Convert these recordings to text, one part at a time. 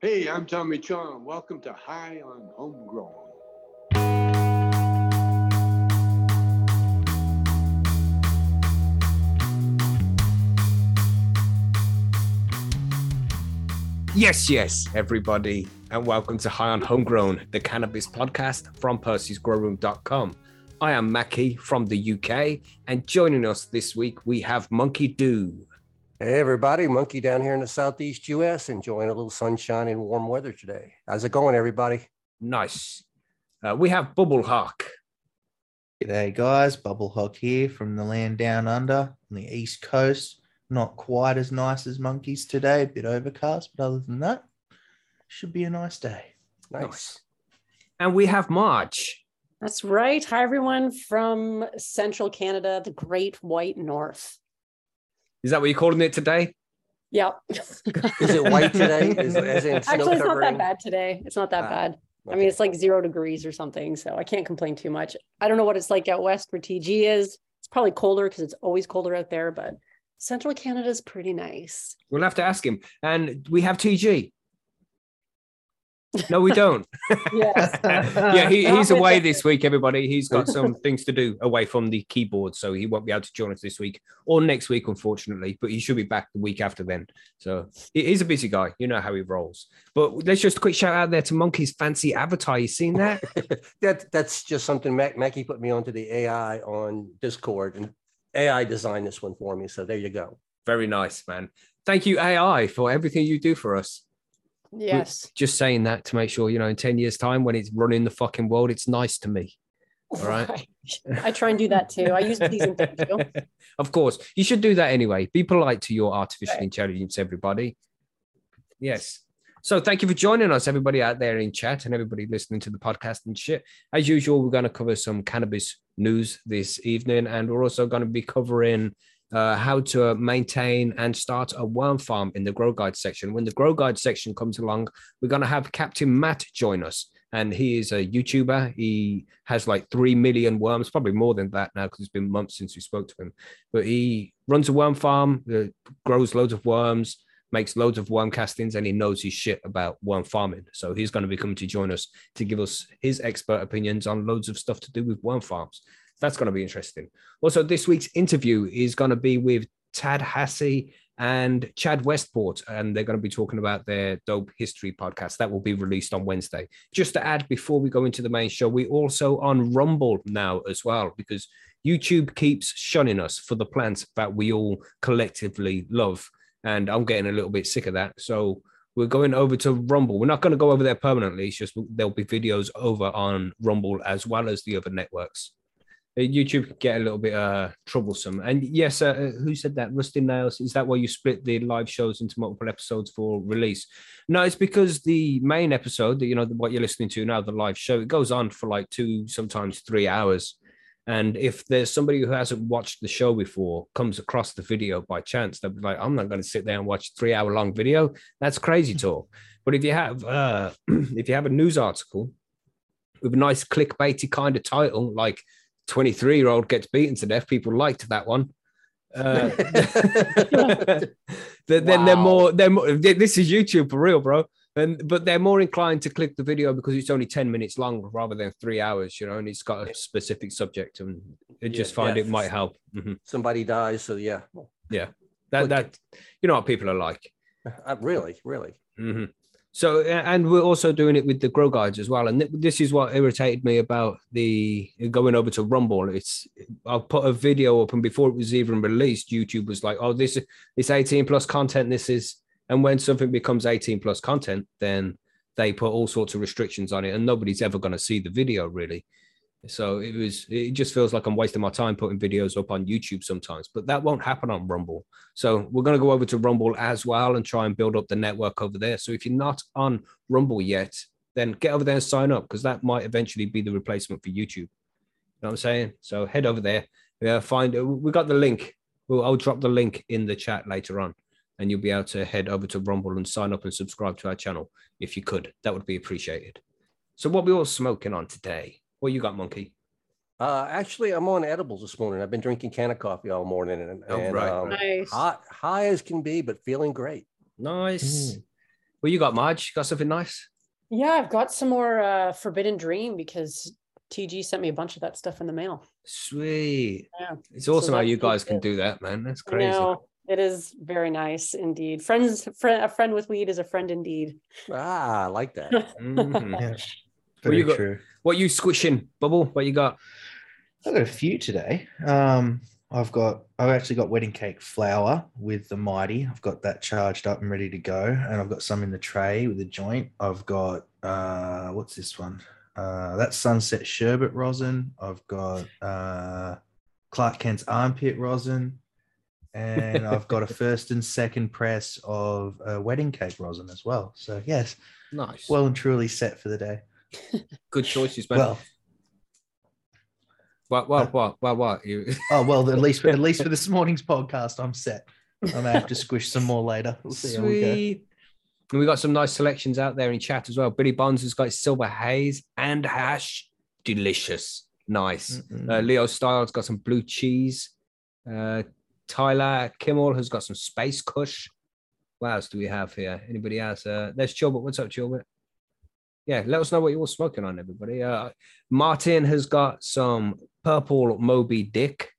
Hey, I'm Tommy Chong. Welcome to High on Homegrown. Yes, yes, everybody, and welcome to High on Homegrown, the cannabis podcast from Percy'sGrowroom.com. I am Mackie from the UK, and joining us this week we have Monkey Do. Hey everybody, Monkey down here in the southeast US, enjoying a little sunshine and warm weather today. How's it going, everybody? Nice. Uh, we have Bubble Hawk. G'day guys, Bubble Hawk here from the land down under on the east coast. Not quite as nice as monkeys today, a bit overcast, but other than that, should be a nice day. Nice. And we have March. That's right. Hi, everyone from central Canada, the Great White North. Is that what you're calling it today? Yep. Is it white today? Is, as in snow Actually, it's not that bad today. It's not that Ah, bad. I mean, it's like zero degrees or something, so I can't complain too much. I don't know what it's like out west where TG is. It's probably colder because it's always colder out there, but central Canada is pretty nice. We'll have to ask him. And we have TG. No, we don't. Yes. yeah, he, he's away this week, everybody. He's got some things to do away from the keyboard, so he won't be able to join us this week or next week, unfortunately. But he should be back the week after then. So he's a busy guy. You know how he rolls. But let's just a quick shout out there to Monkey's fancy avatar. You seen that? that that's just something Mac, Mackie put me onto the AI on Discord and AI designed this one for me. So there you go. Very nice, man. Thank you, AI, for everything you do for us. Yes. Just saying that to make sure, you know, in 10 years' time when it's running the fucking world, it's nice to me. All right. I try and do that too. I use and thank you. of course, you should do that anyway. Be polite to your artificial Right. intelligence, everybody. Yes. So thank you for joining us, everybody out there in chat and everybody listening to the podcast and shit. As usual, we're going to cover some cannabis news this evening, and we're also going to be covering uh, how to maintain and start a worm farm in the Grow Guide section. When the Grow Guide section comes along, we're going to have Captain Matt join us. And he is a YouTuber. He has like 3 million worms, probably more than that now because it's been months since we spoke to him. But he runs a worm farm, uh, grows loads of worms, makes loads of worm castings, and he knows his shit about worm farming. So he's going to be coming to join us to give us his expert opinions on loads of stuff to do with worm farms. That's going to be interesting. Also, this week's interview is going to be with Tad Hassey and Chad Westport, and they're going to be talking about their Dope History podcast that will be released on Wednesday. Just to add, before we go into the main show, we also on Rumble now as well because YouTube keeps shunning us for the plants that we all collectively love, and I'm getting a little bit sick of that. So we're going over to Rumble. We're not going to go over there permanently. It's just there'll be videos over on Rumble as well as the other networks. Uh, YouTube can get a little bit uh, troublesome. And yes, uh, uh, who said that? Rusty Nails. Is that why you split the live shows into multiple episodes for release? No, it's because the main episode, that you know, what you're listening to now, the live show, it goes on for like two, sometimes three hours. And if there's somebody who hasn't watched the show before comes across the video by chance, they'll be like, I'm not going to sit there and watch a three hour long video. That's crazy talk. But if you have uh, if you have a news article with a nice clickbaity kind of title, like 23 year old gets beaten to death, people liked that one. Uh, then they're Wow. more they're more, this is YouTube for real, bro. And but they're more inclined to click the video because it's only 10 minutes long rather than three hours, you know, and it's got a specific subject and they just Yeah, find yeah. it might help. Mhm. Somebody dies. So yeah. Yeah. That that you know what people are like. Uh, really, really. hmm So, and we're also doing it with the grow guides as well. And this is what irritated me about the going over to Rumble. It's I'll put a video up, and before it was even released, YouTube was like, "Oh, this is 18 plus content. This is." And when something becomes 18 plus content, then they put all sorts of restrictions on it, and nobody's ever going to see the video really. So it was. It just feels like I'm wasting my time putting videos up on YouTube sometimes, but that won't happen on Rumble. So we're going to go over to Rumble as well and try and build up the network over there. So if you're not on Rumble yet, then get over there and sign up because that might eventually be the replacement for YouTube. You know what I'm saying? So head over there. Yeah, find uh, we got the link. I'll drop the link in the chat later on, and you'll be able to head over to Rumble and sign up and subscribe to our channel if you could. That would be appreciated. So what we all smoking on today? What you got, Monkey? Uh, actually, I'm on edibles this morning. I've been drinking can of coffee all morning and, Oh, and right, um, Nice. hot, high as can be, but feeling great. Nice. Well, you got Marge. Got something nice? Yeah, I've got some more uh, Forbidden Dream because TG sent me a bunch of that stuff in the mail. Sweet. Yeah. It's awesome how you guys can good. do that, man. That's I crazy. know, it is very nice indeed. Friends, friend, a friend with weed is a friend indeed. Ah, I like that. Mhm. Well, you got- true. What you squishing, Bubble? What you got? I've got a few today. Um, I've got I've actually got wedding cake flour with the mighty. I've got that charged up and ready to go, and I've got some in the tray with the joint. I've got uh, what's this one? Uh, that's sunset sherbet rosin. I've got uh, Clark Kent's armpit rosin, and I've got a first and second press of uh, wedding cake rosin as well. So yes, Nice. well and truly set for the day. Good choices, man. Well, what, what, what, what, what? You Oh well, at least at least for this morning's podcast, I'm set. I may have to squish some more later. We'll see how we go. Sweet. And we got some nice selections out there in chat as well. Billy Bonds has got silver haze and hash. Delicious. Nice. Uh, Leo Styles got some blue cheese. Uh, Tyler Kimmel has got some space kush. What else do we have here? Anybody else? Uh, there's Chilbert. What's up, Chilbert? Yeah, let us know what you're all smoking on, everybody. Uh, Martin has got some purple Moby Dick.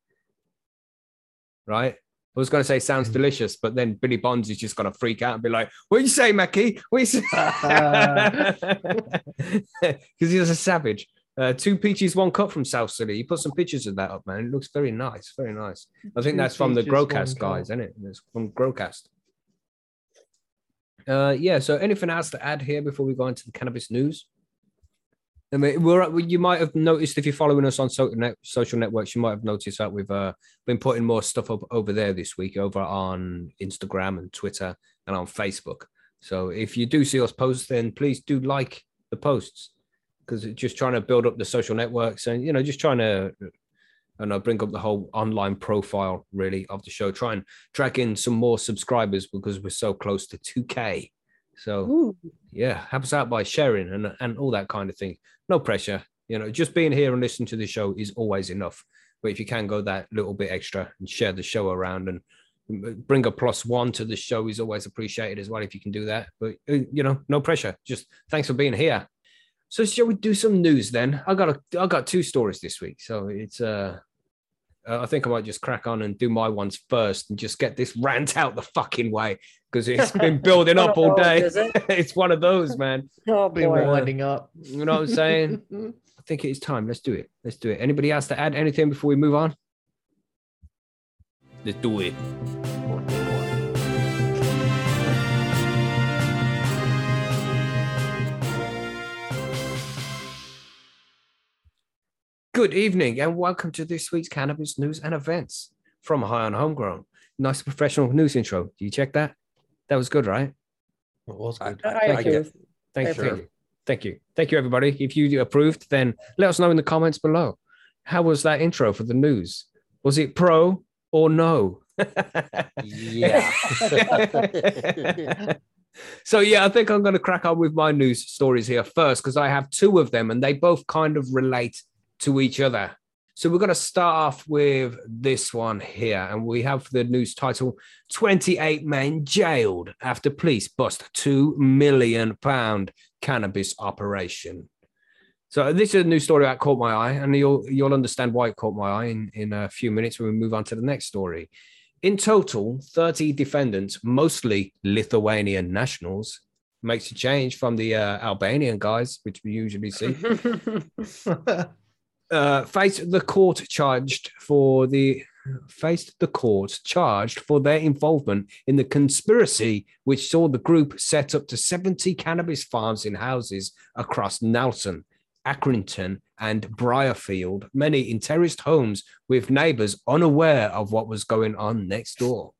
Right? I was going to say sounds Mm. delicious, but then Billy Bonds is just going to freak out and be like, "What do you say, Mackie? What you say?" Because he's a savage. Uh, two peaches, one cup from South City. You put some pictures of that up, man. It looks very nice, very nice. I think Two that's from the Growcast guys, isn't it? It's from Growcast. Uh, yeah. So, anything else to add here before we go into the cannabis news? I mean, we're you might have noticed if you're following us on social, social networks, you might have noticed that we've uh, been putting more stuff up over there this week, over on Instagram and Twitter and on Facebook. So if you do see us post, then please do like the posts because it's just trying to build up the social networks and you know just trying to I know bring up the whole online profile really of the show. Try and drag in some more subscribers because we're so close to 2k. So Ooh, yeah, help us out by sharing and and all that kind of thing. No pressure, you know, just being here and listening to the show is always enough. But if you can go that little bit extra and share the show around and bring a plus one to the show is always appreciated as well if you can do that. But uh, you know, no pressure. Just thanks for being here. So shall we do some news then? I got a I got two stories this week, so it's uh. Uh, I think I might just crack on and do my ones first and just get this rant out the fucking way because it's been building up all day. is it? it's one of those, man. oh Been boy. winding up. You know what I'm saying? I think it is time. Let's do it. Let's do it. Anybody else to add anything before we move on? Let's do it. Good evening and welcome to this week's cannabis news and events from High on Homegrown. Nice professional news intro. Do you check that? That was good, right? It was good. I Thank you. approve. Thank I you. Thank you. Thank you. Thank you, everybody. If you approved, then let us know in the comments below. How was that intro for the news? Was it pro or no? Yeah. so yeah, I think I'm going to crack on with my news stories here first because I have two of them and they both kind of relate to each other. So we're going to start off with this one here, and we have the news title: "28 men jailed after police bust two million pound cannabis operation." So this is a new story that caught my eye, and you'll you'll understand why it caught my eye in, in a few minutes when we move on to the next story. In total, 30 defendants, mostly Lithuanian nationals, makes a change from the uh, Albanian guys, which we usually see, uh, faced the court charged for the faced the court charged for their involvement in the conspiracy which saw the group set up to 70 cannabis farms in houses across Nelson, Accrington, and Brierfield, many in terraced homes with neighbors unaware of what was going on next door.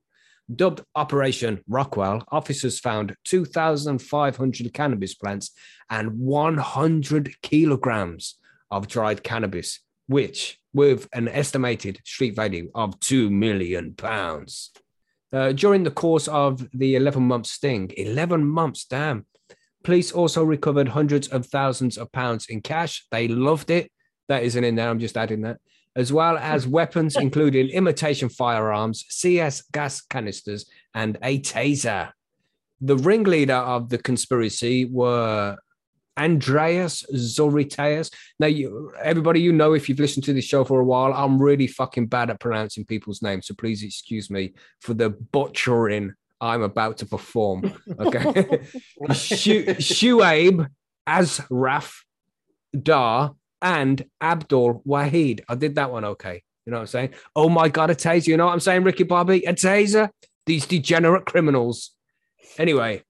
Dubbed Operation Rockwell, officers found 2,500 cannabis plants and 100 kilograms of dried cannabis, which, with an estimated street value of 2 million pounds. Uh, during the course of the 11 month sting, 11 months, damn. Police also recovered hundreds of thousands of pounds in cash. They loved it. That isn't in there. I'm just adding that. As well as weapons, including imitation firearms, CS gas canisters, and a taser. the ringleader of the conspiracy were Andreas Zoriteas. Now, you, everybody, you know, if you've listened to this show for a while, I'm really fucking bad at pronouncing people's names. So please excuse me for the butchering I'm about to perform. Okay. Shu- Shuaib Azraf Dar and Abdul Wahid. I did that one okay. You know what I'm saying? Oh my God, a taser. You know what I'm saying, Ricky Bobby? A taser? These degenerate criminals. Anyway,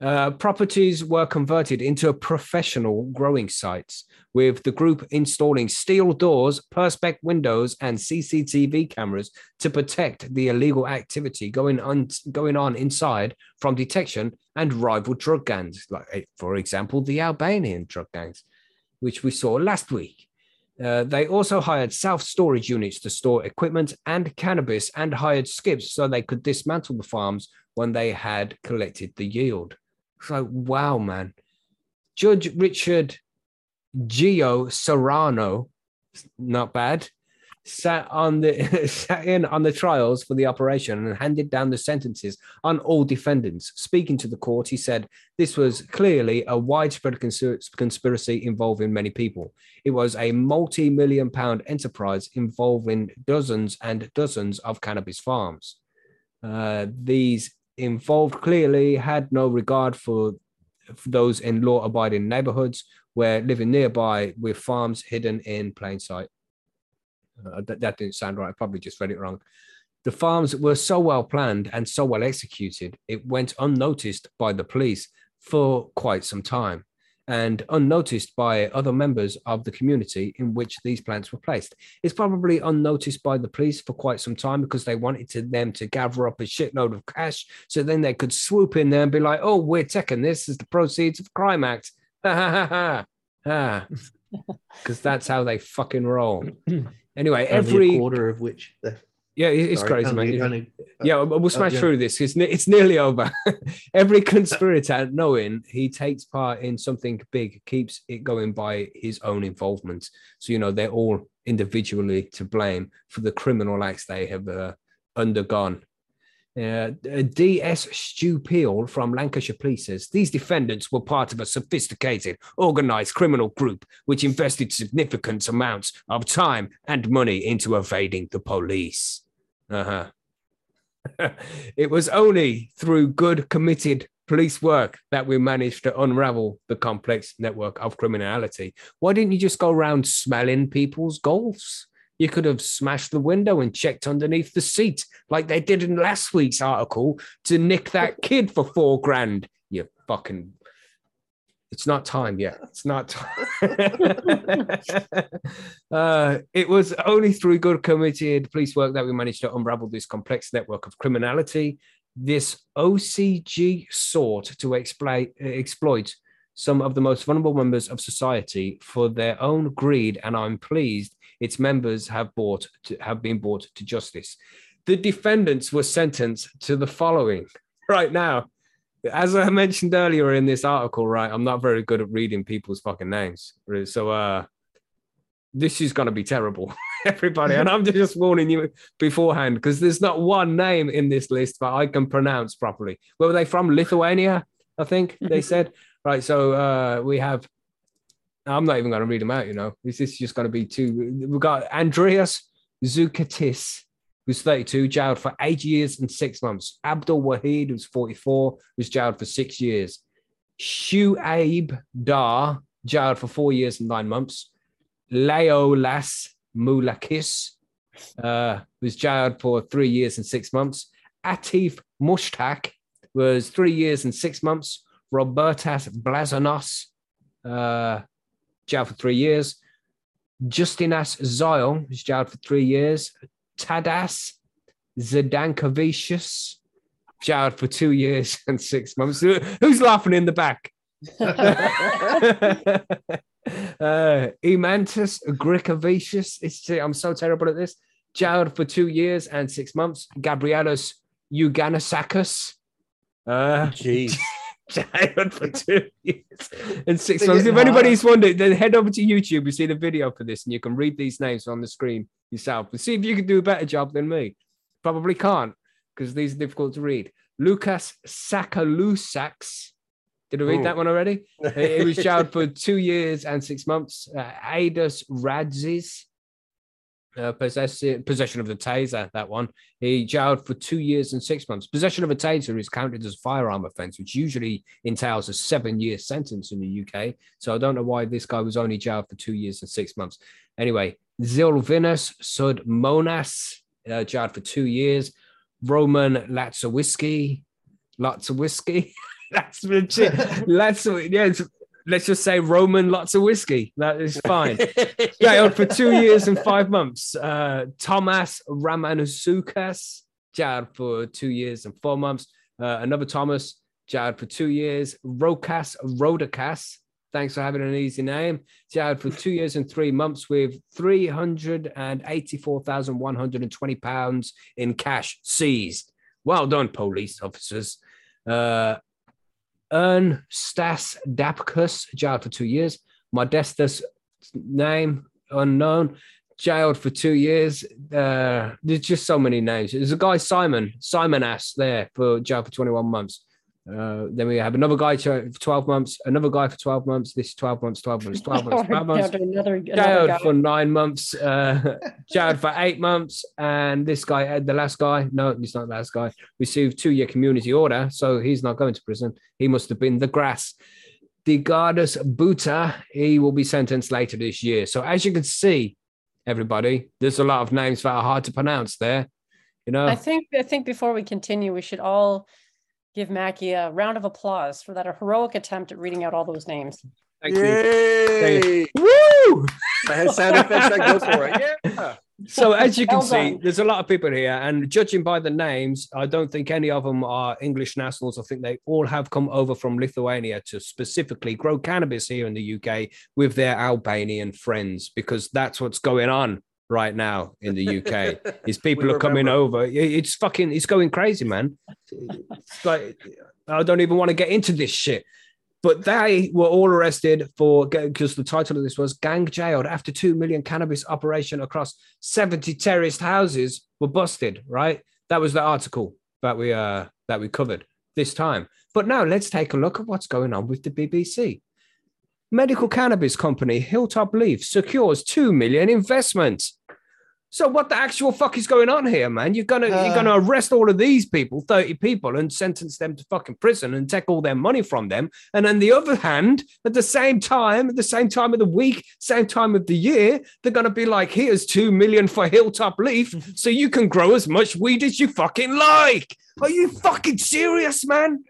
uh, properties were converted into professional growing sites, with the group installing steel doors, perspex windows, and CCTV cameras to protect the illegal activity going on going on inside from detection and rival drug gangs, like eh, for example the Albanian drug gangs, which we saw last week. Uh, they also hired self storage units to store equipment and cannabis and hired skips so they could dismantle the farms when they had collected the yield. So, wow, man. Judge Richard Gioserano, not bad, sat on the sat in on the trials for the operation and handed down the sentences on all defendants. Speaking to the court, he said this was clearly a widespread conspiracy involving many people. It was a multi-million pound enterprise involving dozens and dozens of cannabis farms. Uh, these involved clearly had no regard for, those in law-abiding neighborhoods where living nearby with farms hidden in plain sight. Uh, that, that didn't sound right. I probably just read it wrong. The farms were so well planned and so well executed, it went unnoticed by the police for quite some time and unnoticed by other members of the community in which these plants were placed. It's probably unnoticed by the police for quite some time because they wanted to, them to gather up a shitload of cash so then they could swoop in there and be like, oh, we're taking this as the proceeds of Crime Act. Ha ha ha ha. Because that's how they fucking roll. Anyway, Only every quarter of which the yeah, it's sorry, crazy, mate. only- Yeah, we'll we'll smash yeah. through this. It's, it's nearly over. Every conspirator, knowing he takes part in something big, keeps it going by his own involvement. So, you know, they're all individually to blame for the criminal acts they have uh, undergone. Uh, DS Stu Peel from Lancashire Police says these defendants were part of a sophisticated, organized criminal group which invested significant amounts of time and money into evading the police. Uh huh. it was only through good, committed police work that we managed to unravel the complex network of criminality. Why didn't you just go around smelling people's golfs? You could have smashed the window and checked underneath the seat like they did in last week's article to nick that kid for four grand. You fucking. It's not time yet. It's not time. uh, it was only through good committed police work that we managed to unravel this complex network of criminality. This OCG sought to exploit, exploit some of the most vulnerable members of society for their own greed, and I'm pleased its members have brought to, have been brought to justice. The defendants were sentenced to the following right now. As I mentioned earlier in this article, right, I'm not very good at reading people's fucking names. So uh this is gonna be terrible, everybody. And I'm just warning you beforehand because there's not one name in this list that I can pronounce properly. Where were they from? Lithuania, I think they said. Right. So uh we have I'm not even going to read them out, you know. This is just going to be two. We've got Andreas Zukatis, who's 32, jailed for eight years and six months. Abdul Wahid, who's 44, was jailed for six years. Shuaib Dar, jailed for four years and nine months. Leolas Mulakis, uh, was jailed for three years and six months. Atif Mushtak was three years and six months. Robertas Blazanos, uh, jailed for three years. Justinas Zyle was jailed for three years. Tadas Zdankovicius jailed for two years and six months. Who's laughing in the back? uh, Emantus Grikovicius. It's, I'm so terrible at this. Jailed for two years and six months. Gabrielos Euganasakis. Uh, Jeez. jailed for two years and six They're months. If anybody's wondered, then head over to YouTube. You see the video for this, and you can read these names on the screen yourself. and see if you can do a better job than me. Probably can't because these are difficult to read. Lucas Sakalusaks. Did I read Ooh. that one already? He was jailed for two years and six months. Uh, Radzis, uh, possession possession of the taser. That one he jailed for two years and six months. Possession of a taser is counted as a firearm offence, which usually entails a seven-year sentence in the UK. So I don't know why this guy was only jailed for two years and six months. Anyway, Zilvinus Sud Monas, uh, jailed for two years. Roman Latsawisky, lots of whiskey. That's legit. Lots of yeah. it's- Let's just say Roman lots of whiskey. That is fine. Jailed for two years and five months. Uh, Thomas Ramanusukas, jailed for two years and four months. Uh, another Thomas, jailed for two years. Rokas Rodakas, thanks for having an easy name, jailed for two years and three months with 384,120 pounds in cash seized. Well done, police officers. Uh, Ern Stas Dapkus, jailed for two years. Modestus name unknown, jailed for two years. Uh, there's just so many names. There's a guy Simon Simon Ass there for jail for 21 months. Uh, then we have another guy for 12 months, another guy for 12 months. This 12 months, 12 months, 12 months, 12 months. Another, another guy. for nine months, uh, jailed for eight months, and this guy, uh, the last guy, no, he's not the last guy, received two year community order, so he's not going to prison. He must have been the grass. The Gardus Buta, he will be sentenced later this year. So as you can see, everybody, there's a lot of names that are hard to pronounce there. You know, I think I think before we continue, we should all give Mackie a round of applause for that heroic attempt at reading out all those names. thank you. Yay! Woo! I sound effects. I go for it. Yeah. So as you can Well see, there's a lot of people here, and judging by the names, I don't think any of them are English nationals. I think they all have come over from Lithuania to specifically grow cannabis here in the UK with their Albanian friends, because that's what's going on right now in the UK. Is people We are coming over. It's fucking, it's going crazy, man. It's like I don't even want to get into this shit. But they were all arrested for because the title of this was "Gang Jailed After Two Million Cannabis Operation Across 70 Terraced Houses Were Busted." Right, that was the article that we uh that we covered this time. But now let's take a look at what's going on with the BBC. Medical cannabis company Hilltop Leaf secures two million investment. So what the actual fuck is going on here, man? You're gonna you're Uh. gonna arrest all of these people, 30 people, and sentence them to fucking prison and take all their money from them. And on the other hand, at the same time, at the same time of the week, same time of the year, they're gonna be like, here's two million for Hilltop Leaf, so you can grow as much weed as you fucking like. Are you fucking serious, man?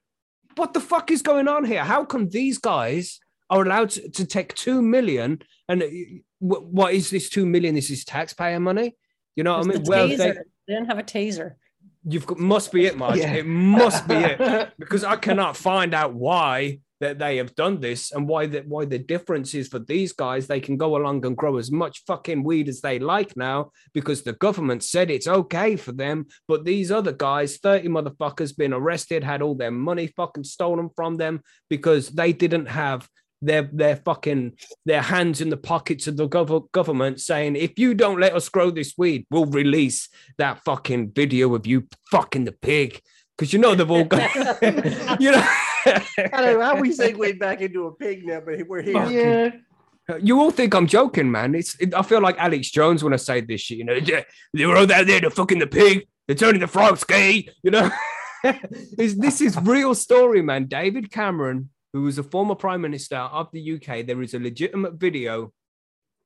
What the fuck is going on here? How come these guys are allowed to, to take two million and what is this two million? This is taxpayer money. You know what I mean? the Well, taser. they, They didn't have a taser. you've got must be it, Marge. Yeah. It must be it because I cannot find out why that they have done this and why that why the difference is for these guys. They can go along and grow as much fucking weed as they like now because the government said it's okay for them. But these other guys, 30 motherfuckers, been arrested, had all their money fucking stolen from them because they didn't have their their fucking their hands in the pockets of the gov- government saying if you don't let us grow this weed we'll release that fucking video of you fucking the pig because you know they've all got you know I don't know how we segue back into a pig now, but we're here. yeah. you all think I'm joking, man. It's it, I feel like Alex Jones when I say this shit. You know, they they were all out there to fucking the pig. They're turning the frogs gay. You know, It's- this is real story, man. David Cameron, who was a former prime minister of the UK, there is a legitimate video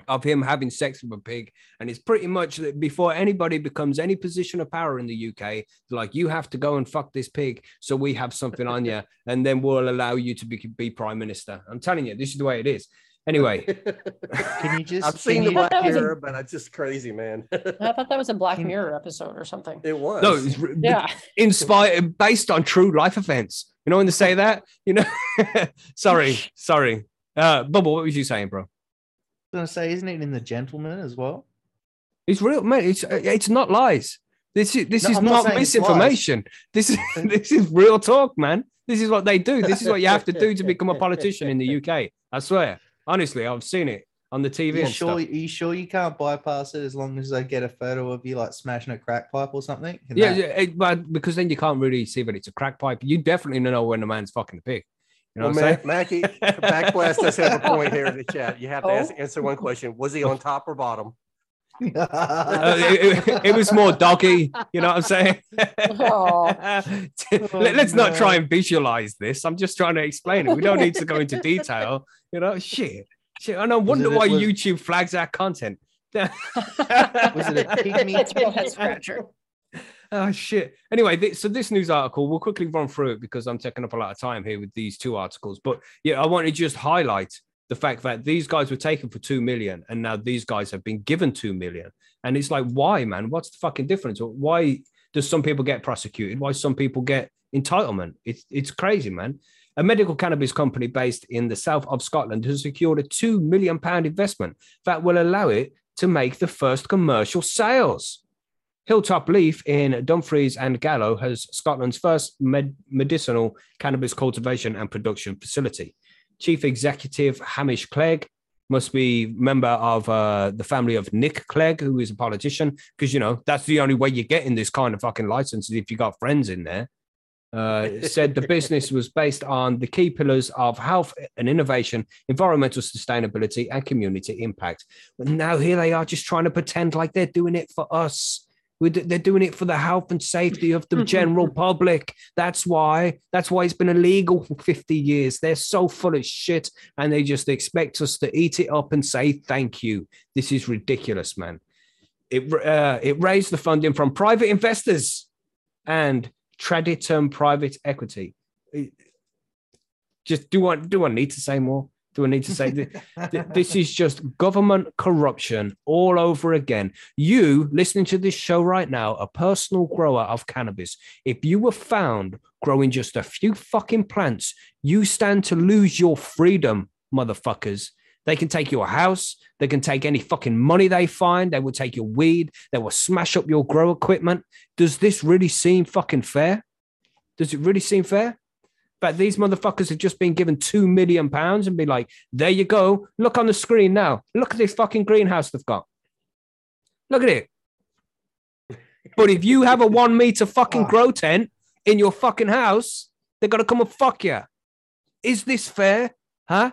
of him having sex with a pig, and it's pretty much that before anybody becomes any position of power in the UK, like you have to go and fuck this pig, so we have something on you, and then we'll allow you to be, be prime minister. I'm telling you, this is the way it is. Anyway, Can you just? I've seen the Black That was a- Mirror, but it's just crazy, man. I thought that was a Black Mirror episode or something. it was. no, it's re- Yeah. inspired based on true life events. You know when they say that, you know. sorry, sorry. Uh, Bubble, what was you saying, bro? I was gonna say, isn't it in the gentleman as well? It's real, man. It's uh, it's not lies. This is this No, is I'm not not, misinformation. This is this is real talk, man. This is what they do. This is what you have to do to become a politician in the UK. I swear, honestly, I've seen it. on the TV Are you and sure? Are you sure you can't bypass it as long as they get a photo of you like smashing a crack pipe or something? Can Yeah, that- yeah, it- but because then you can't really see that it's a crack pipe. You definitely know when the man's fucking a pig. You know Well, what I'm saying? Ma- Mackie, Backblast does have a point here in the chat. You have to Oh. ask, answer one question. Was he on top or bottom? Uh, it, it- it was more doggy. You know what I'm saying? Oh. Let, us not try and visualize this. I'm just trying to explain it. We don't need to go into detail. You know, shit, shit. And I wonder it- why was- YouTube flags our content. Was it a pygmy It's a head scratcher. Oh shit. Anyway, th- so this news article, we'll quickly run through it because I'm taking up a lot of time here with these two articles. But yeah, I want to just highlight the fact that these guys were taken for two million, and now these guys have been given two million. And it's like, why, man? What's the fucking difference? Why does some people get prosecuted? Why some people get entitlement? It's it's crazy, man. A medical cannabis company based in the south of Scotland has secured a two million pound investment that will allow it to make the first commercial sales. Hilltop Leaf in Dumfries and Gallo has Scotland's first med- medicinal cannabis cultivation and production facility. Chief Executive Hamish Clegg must be member of uh, the family of Nick Clegg, who is a politician, because you know that's the only way you get in this kind of fucking license is if you got friends in there. Uh, said the business was based on the key pillars of health and innovation, environmental sustainability, and community impact. But now here they are just trying to pretend like they're doing it for us. They're doing it for the health and safety of the general public. That's why. That's why it's been illegal for 50 years. They're so full of shit and they just expect us to eat it up and say thank you. This is ridiculous, man. It, uh, it raised the funding from private investors and Traditum private equity. It- Just do I do I need to say more? Do I need to say th- th- this is just government corruption all over again? You listening to this show right now, a personal grower of cannabis, if you were found growing just a few fucking plants, you stand to lose your freedom, motherfuckers. They can take your house. They can take any fucking money they find. They will take your weed. They will smash up your grow equipment. Does this really seem fucking fair? Does it really seem fair? But these motherfuckers have just been given two million pounds and be like, there you go. Look on the screen now. Look at this fucking greenhouse they've got. Look at it. But if you have a one meter fucking grow tent in your fucking house, they're gonna come and fuck you. Is this fair? Huh?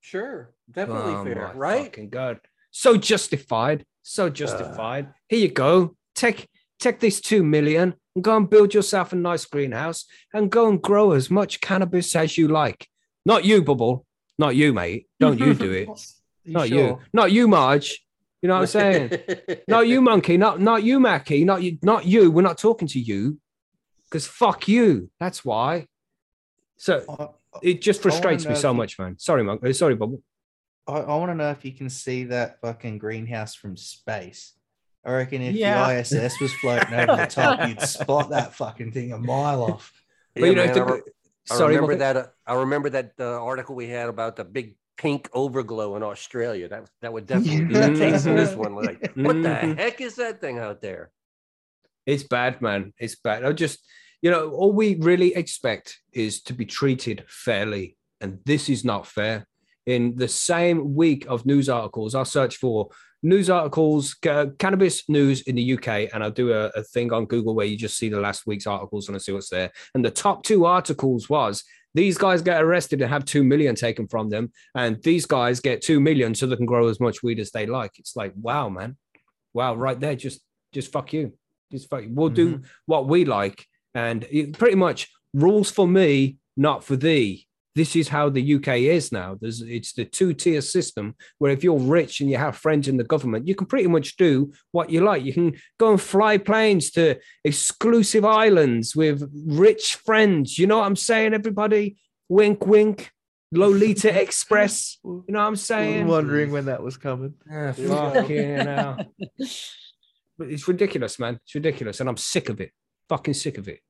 Sure, definitely Oh fair, right? Fucking God. So justified. So justified. Here you go. Take take this two million and go and build yourself a nice greenhouse and go and grow as much cannabis as you like. Not you, Bubble. Not you, mate. Don't you do it. You Not sure? you. Not you, Marge. You know what I'm saying? not you, monkey. Not not you, Mackie. Not you. Not you. We're not talking to you. Because fuck you. That's why. So I, it just frustrates me so much, man. Sorry, monk. uh, Sorry, Bubble. I, I want to know if you can see that fucking greenhouse from space. I reckon if Yeah. the ISS was floating over the top, you'd spot that fucking thing a mile off. But you know, man, the- I, re- I sorry, remember that. Uh, I remember that uh, article we had about the big pink overglow in Australia. That that would definitely be the case in this one. Like, what the Mhm. heck is that thing out there? It's bad, man. It's bad. I just, you know, all we really expect is to be treated fairly. And this is not fair. In the same week of news articles, I'll search for news articles, ca- cannabis news in the UK, and I'll do a, a thing on Google where you just see the last week's articles and I see what's there. And the top two articles was these guys get arrested and have two million taken from them, and these guys get two million so they can grow as much weed as they like. It's like, wow, man. Wow, right there. Just just fuck you. Just fuck you. We'll do mm-hmm. what we like. And it pretty much rules for me, not for thee. This is how the UK is now. There's it's the two-tier system where if you're rich and you have friends in the government, you can pretty much do what you like. You can go and fly planes to exclusive islands with rich friends. You know what I'm saying, everybody? Wink, wink. Lolita Express. You know what I'm saying? wondering when that was coming. Ah, fucking hell. But it's ridiculous, man. It's ridiculous. And I'm sick of it. Fucking sick of it.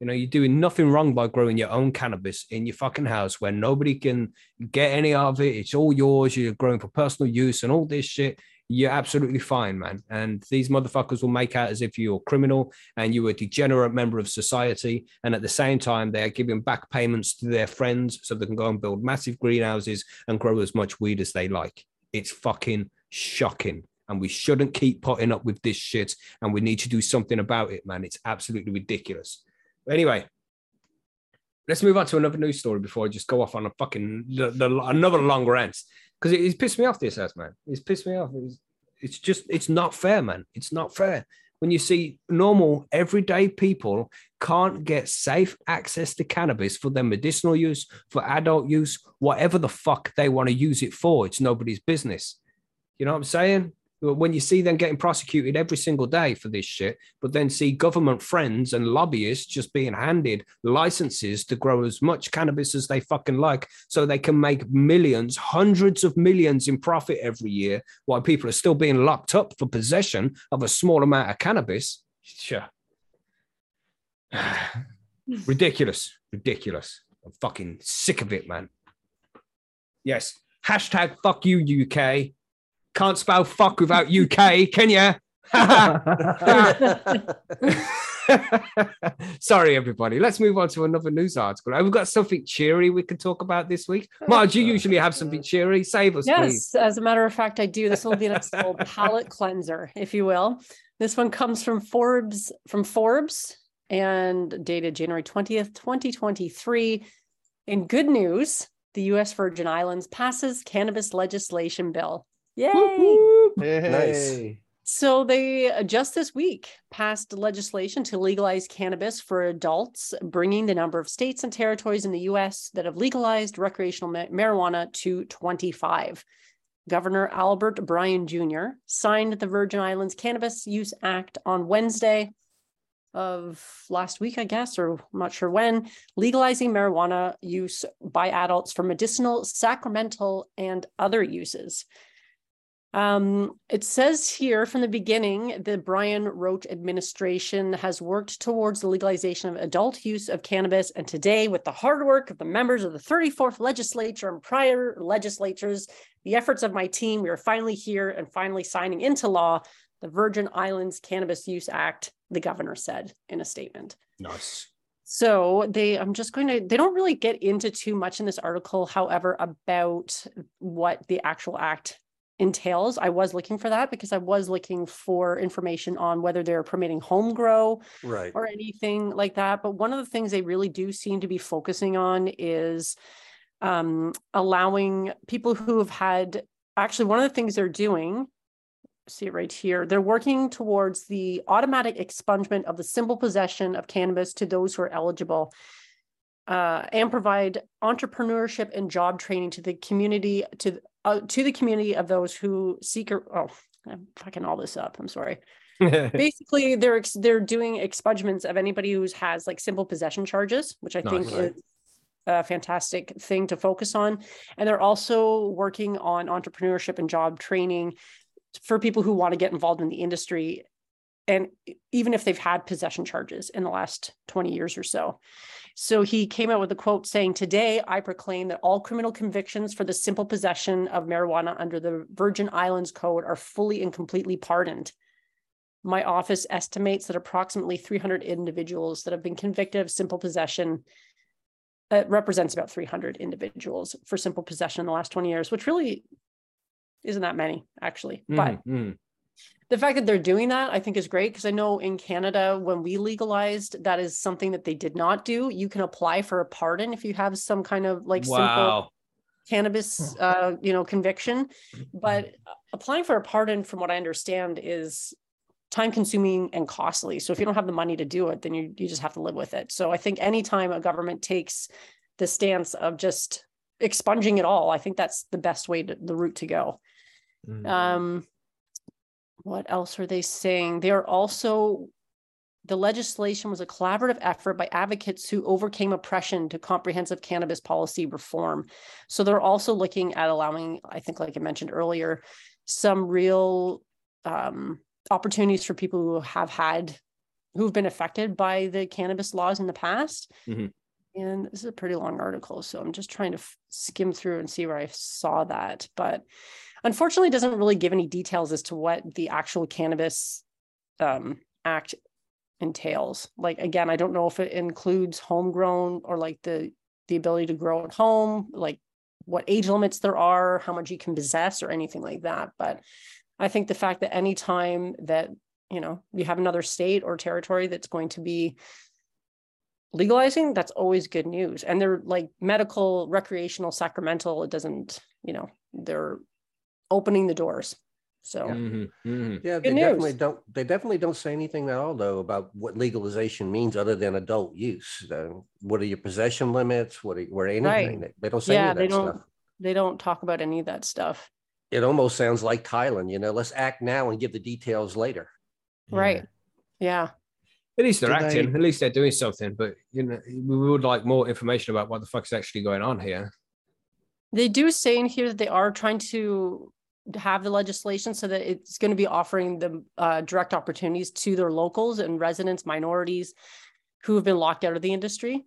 You know, you're doing nothing wrong by growing your own cannabis in your fucking house where nobody can get any of it. It's all yours. You're growing for personal use and all this shit. You're absolutely fine, man. And these motherfuckers will make out as if you're a criminal and you're a degenerate member of society. And at the same time, they are giving back payments to their friends so they can go and build massive greenhouses and grow as much weed as they like. It's fucking shocking. And we shouldn't keep putting up with this shit. And we need to do something about it, man. It's absolutely ridiculous. Anyway, let's move on to another news story before I just go off on a fucking the, the, another long rant because it, it's pissed me off. This has man, it's pissed me off. It's, it's just it's not fair, man. It's not fair when you see normal everyday people can't get safe access to cannabis for their medicinal use, for adult use, whatever the fuck they want to use it for. It's nobody's business. You know what I'm saying? When you see them getting prosecuted every single day for this shit, but then see government friends and lobbyists just being handed licenses to grow as much cannabis as they fucking like so they can make millions, hundreds of millions in profit every year while people are still being locked up for possession of a small amount of cannabis. Sure. ridiculous. Ridiculous. I'm fucking sick of it, man. Yes. Hashtag fuck you, UK. Can't spell fuck without UK, can you? Sorry, everybody. Let's move on to another news article. We've got something cheery we can talk about this week. Marge, you usually have something cheery. Save us, please. yes, please. as a matter of fact, I do. This will be an old palate cleanser, if you will. This one comes from Forbes, from Forbes, and dated January twentieth, twenty twenty three. In good news, the U.S. Virgin Islands passes cannabis legislation bill. Yay! Nice. So they uh, just this week passed legislation to legalize cannabis for adults, bringing the number of states and territories in the U.S. that have legalized recreational ma- marijuana to 25. Governor Albert Bryan Jr. signed the Virgin Islands Cannabis Use Act on Wednesday of last week, I guess, or I'm not sure when, legalizing marijuana use by adults for medicinal, sacramental, and other uses. Um, it says here from the beginning, the Bryan Roach administration has worked towards the legalization of adult use of cannabis. And today, with the hard work of the members of the 34th legislature and prior legislatures, the efforts of my team, we are finally here and finally signing into law the Virgin Islands Cannabis Use Act, the governor said in a statement. Nice. So they, I'm just going to, they don't really get into too much in this article, however, about what the actual act entails. I was looking for that because I was looking for information on whether they're permitting home grow Right. or anything like that. But one of the things they really do seem to be focusing on is um, allowing people who have had actually one of the things they're doing. See it right here. They're working towards the automatic expungement of the simple possession of cannabis to those who are eligible uh, and provide entrepreneurship and job training to the community to uh, to the community of those who seek a, oh I'm fucking all this up I'm sorry. Basically they're ex- they're doing expungements of anybody who has like simple possession charges which I think is a fantastic thing to focus on. And they're also working on entrepreneurship and job training for people who want to get involved in the industry and even if they've had possession charges in the last 20 years or so so he came out with a quote saying, Today I proclaim that all criminal convictions for the simple possession of marijuana under the Virgin Islands Code are fully and completely pardoned. My office estimates that approximately 300 individuals that have been convicted of simple possession uh, represents about 300 individuals for simple possession in the last 20 years, which really isn't that many, actually. But Mm, mm. The fact that they're doing that i think is great because i know in canada when we legalized that is something that they did not do. You can apply for a pardon if you have some kind of like simple cannabis uh you know conviction. But applying for a pardon from what i understand is time consuming and costly. So if you don't have the money to do it then you you just have to live with it. So i think anytime a government takes the stance of just expunging it all i think that's the best way to the route to go. Mm. um, what else are they saying? They are also, the legislation was a collaborative effort by advocates who overcame oppression to comprehensive cannabis policy reform. So they're also looking at allowing, I think, like I mentioned earlier, some real um, opportunities for people who have had, who've been affected by the cannabis laws in the past. Mhm. And this is a pretty long article, so I'm just trying to f- skim through and see where I saw that. But unfortunately, it doesn't really give any details as to what the actual cannabis um, act entails. Like again, I don't know if it includes homegrown or like the the ability to grow at home, like what age limits there are, how much you can possess, or anything like that. But I think the fact that any time that you know you have another state or territory that's going to be legalizing, that's always good news. And they're like medical, recreational, sacramental. It doesn't, you know, they're opening the doors. So Mhm, mhm. Yeah, Good they definitely don't, they definitely don't say anything at all though about what legalization means other than adult use. Uh, What are your possession limits? What are, where anything? They- They don't say yeah, any they of that don't stuff. they don't talk about any of that stuff. It almost sounds like Thailand, you know, let's act now and give the details later. Right. Yeah. At least they're Do acting. they- At least they're doing something. But you know, we would like more information about what the fuck's actually going on here. They do say in here that they are trying to have the legislation so that it's going to be offering them uh, direct opportunities to their locals and residents, minorities who have been locked out of the industry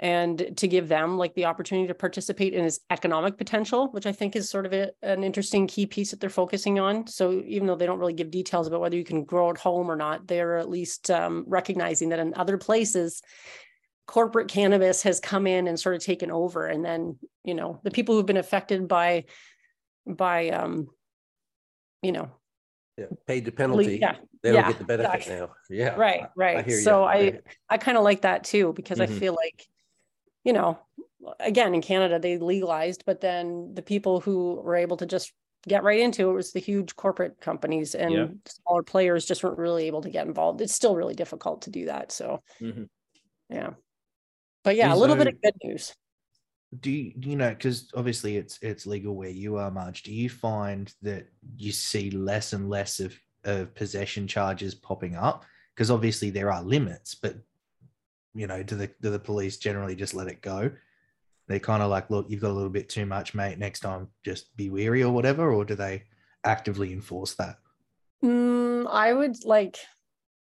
and to give them like the opportunity to participate in its economic potential, which I think is sort of a, an interesting key piece that they're focusing on. So even though they don't really give details about whether you can grow at home or not, they're at least um, recognizing that in other places, corporate cannabis has come in and sort of taken over. And then, you know, the people who've been affected by, by, um, you know, Yeah, Paid the penalty, yeah, they don't yeah, get the benefit exactly. now. Yeah. right, I right. hear. So Yeah. I, I kind of like that too, because Mhm. I feel like, you know, again, in Canada, they legalized, but then the people who were able to just get right into it was the huge corporate companies and Yeah. smaller players just weren't really able to get involved. It's still really difficult to do that. So, Mhm. yeah. But yeah, a Is little bit of good news. do you, you know because obviously it's it's legal where you are marge do you find that you see less and less of, of possession charges popping up because obviously there are limits but you know do the do the police generally just let it go They're kind of like look you've got a little bit too much mate next time just be weary or whatever or do they actively enforce that Mm, I would like,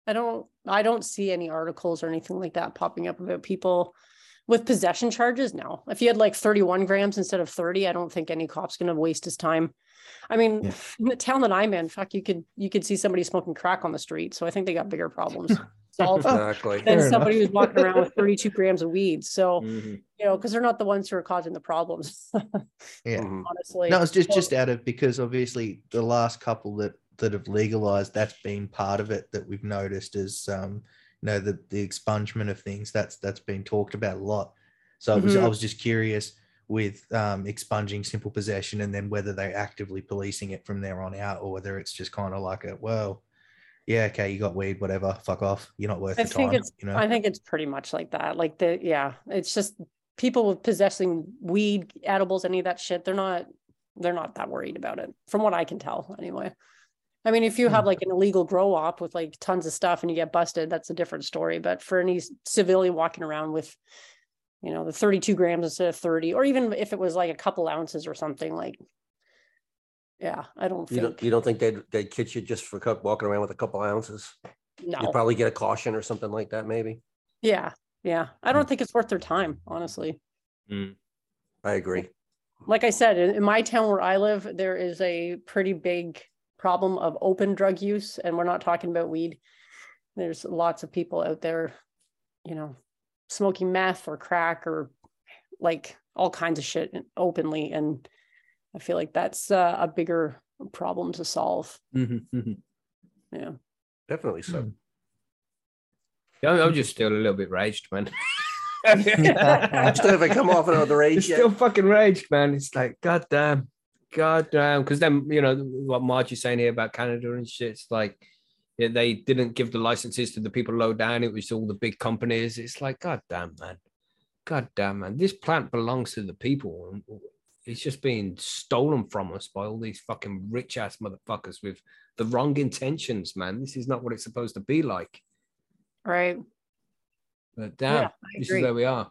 I don't, I don't see any articles or anything like that popping up about people with possession charges. No, if you had like 31 grams instead of 30, I don't think any cop's going to waste his time. I mean, Yeah. in the town that I'm in, fuck, you could, you could see somebody smoking crack on the street. So I think they got bigger problems solved Exactly. than Fair somebody enough. who's walking around with 32 grams of weed. So, Mhm. you know, because they're not the ones who are causing the problems, yeah Mhm. honestly. No, it's just So- just out of because obviously the last couple that that have legalized, that's been part of it that we've noticed is um, you know, the the expungement of things. That's that's been talked about a lot. So it was I Mhm. was just curious with um expunging simple possession and then whether they're actively policing it from there on out or whether it's just kind of like a well, yeah, okay, you got weed, whatever, fuck off. You're not worth I the think time. it's You know, I think it's pretty much like that. Like the yeah, it's just people with possessing weed, edibles, any of that shit, they're not they're not that worried about it, from what I can tell anyway. I mean, if you have Hmm. like an illegal grow op with like tons of stuff and you get busted, that's a different story. But for any civilian walking around with, you know, the 32 grams instead of 30, or even if it was like a couple ounces or something, like yeah, I don't You think don't, you don't think they'd, they'd catch you just for cou- walking around with a couple ounces? You'd no. probably get a caution or something like that, maybe. Yeah, yeah. I don't think it's worth their time, honestly. Mm. I agree. like I said, in, in my town where I live, there is a pretty big problem of open drug use, and we're not talking about weed. There's lots of people out there, you know, smoking meth or crack or like all kinds of shit openly, and I feel like that's uh, a bigger problem to solve. Mhm, mhm. Yeah, Definitely so. Yeah, I'm I'm just still a little bit raged, man. Still haven't come off another age It's yet. still fucking raged, man. It's like, god damn, god damn. Because then, you know, what Marge is saying here about Canada and shit, it's like yeah, they didn't give the licenses to the people low down. It was all the big companies. It's like, god damn, man. God damn, man. This plant belongs to the people. It's just being stolen from us by all these fucking rich ass motherfuckers with the wrong intentions, man. This is not what it's supposed to be like. right. But damn, Yeah, this is where we are.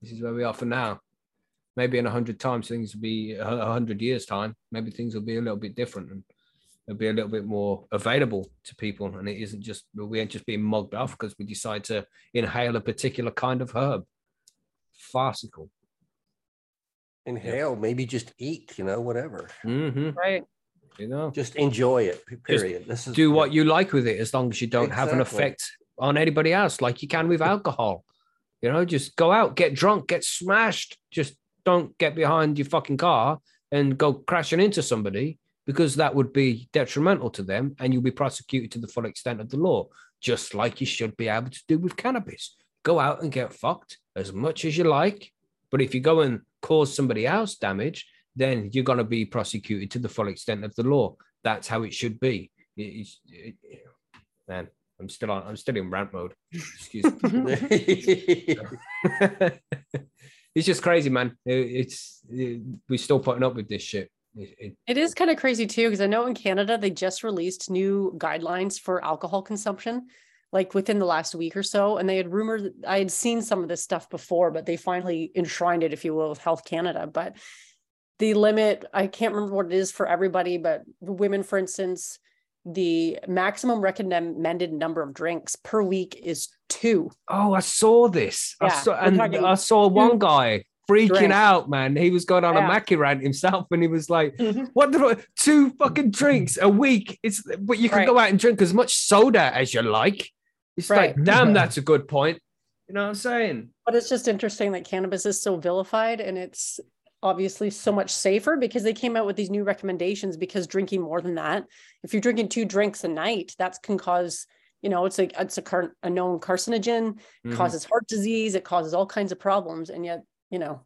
This is where we are for now. Maybe in a hundred times things will be a hundred years time. Maybe things will be a little bit different and they'll be a little bit more available to people. And it isn't just we ain't just being mugged off because we decide to inhale a particular kind of herb. Farcical. Inhale, maybe just eat, you know, whatever. hmm Right. You know, Just enjoy it, pe- period. This is do what you like with it as long as you don't have an effect on anybody else, like you can with alcohol. You know, just go out, get drunk, get smashed, just don't get behind your fucking car and go crashing into somebody because that would be detrimental to them and you'll be prosecuted to the full extent of the law, just like you should be able to do with cannabis. Go out and get fucked as much as you like. But if you go and cause somebody else damage, then you're going to be prosecuted to the full extent of the law. That's how it should be. It's, it, man, I'm still on. I'm still in rant mode. Excuse me. it's just crazy, man. It, it's it, we're still putting up with this shit. It, It is kind of crazy too, because I know in Canada they just released new guidelines for alcohol consumption, like within the last week or so. And they had rumored I had seen some of this stuff before, but they finally enshrined it, if you will, with Health Canada. But the limit, I can't remember what it is for everybody, but women, for instance, the maximum recommended number of drinks per week is two. oh, I saw this. I Yeah, saw, and I saw one guy freaking drinks. out, man. He was going on a Yeah. Mackie rant himself, and he was like, Mhm. "What the two fucking drinks a week? It's but you can Right. go out and drink as much soda as you like." It's Right. like, damn, that's a good point. You know what I'm saying? But it's just interesting that cannabis is so vilified and it's obviously so much safer because they came out with these new recommendations because drinking more than that, if you're drinking two drinks a night, that can cause, you know, it's like it's a, car- a known carcinogen, Mhm. causes heart disease, it causes all kinds of problems. And yet, you know,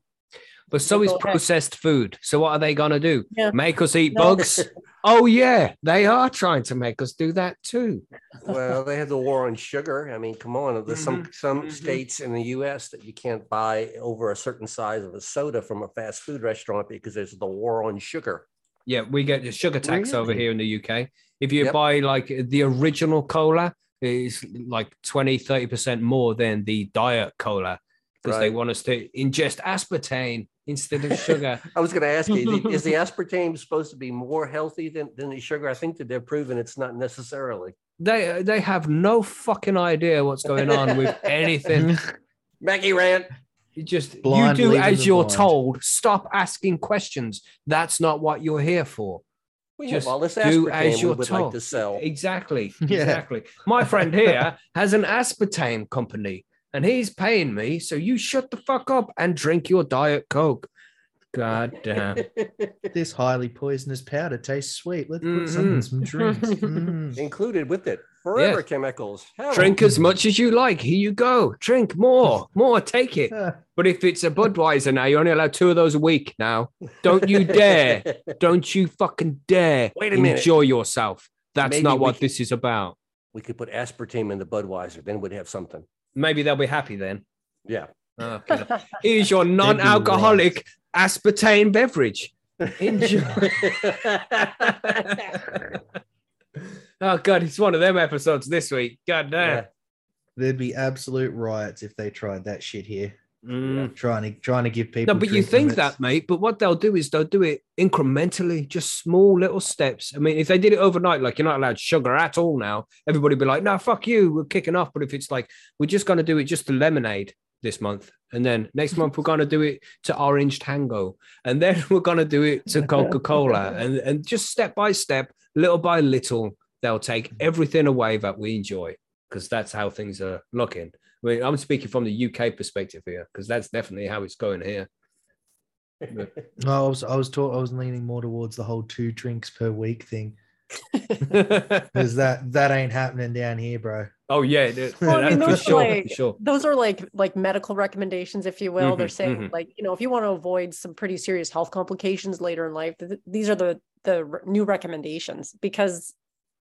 But so is go ahead. processed food. So what are they gonna do? Yeah. Make us eat No. bugs? oh yeah, they are trying to make us do that too. Well, they have the war on sugar. I mean, come on. There's some some mhm. states in the U.S. that you can't buy over a certain size of a soda from a fast food restaurant because there's the war on sugar. Yeah, we get the sugar tax over here in the UK. If you Yep. buy like the original cola, it's like 20, 30% more than the diet cola because they want us to ingest aspartame instead of sugar. I was going to ask you, is the aspartame supposed to be more healthy than, than the sugar? I think that they're proven it's not necessarily. they they have no fucking idea what's going on with anything. Mackie rant. You just Blind you do as you're blind. told. Stop asking questions. That's not what you're here for. We Just have all this do aspartame as we you're would like to told. sell. Exactly. Yeah. Exactly. My friend here has an aspartame company and he's paying me. So you shut the fuck up and drink your Diet Coke. God damn. this highly poisonous powder tastes sweet. Let's put some in Mhm. some drinks. Mm. Included with it. Forever chemicals. Hell, Drink as much as you like. Here you go. Drink more. More. Take it. But if it's a Budweiser now, you're only allowed two of those a week now. Don't you dare. Don't you fucking dare Wait a minute. enjoy yourself. That's Maybe not what could- this is about. we could put aspartame in the Budweiser, then we'd have something. Maybe they'll be happy then. Yeah. Okay. Here's your non-alcoholic aspartame beverage. Enjoy. oh god, it's one of them episodes this week. God damn. Yeah. There'd be absolute riots if they tried that shit here. Mm. Trying to trying to give people. No, but you think limits. that, mate. But what they'll do is they'll do it incrementally, just small little steps. I mean, if they did it overnight, like you're not allowed sugar at all now, everybody would be like, no, fuck you, we're kicking off. But if it's like, we're just going to do it just to lemonade this month. And then next month, we're going to do it to orange tango. And then we're going to do it to Coca Cola. and, and just step by step, little by little, they'll take everything away that we enjoy because that's how things are looking. I mean, I'm speaking from the UK perspective here because that's definitely how it's going here. No, I was I was taught I was leaning more towards the whole two drinks per week thing because that that ain't happening down here, bro. oh yeah, Well, I mean, for those are sure, like- for sure. those are like like medical recommendations if you will they're Mhm, saying mhm. like you know if you want to avoid some pretty serious health complications later in life th- these are the the re- new recommendations because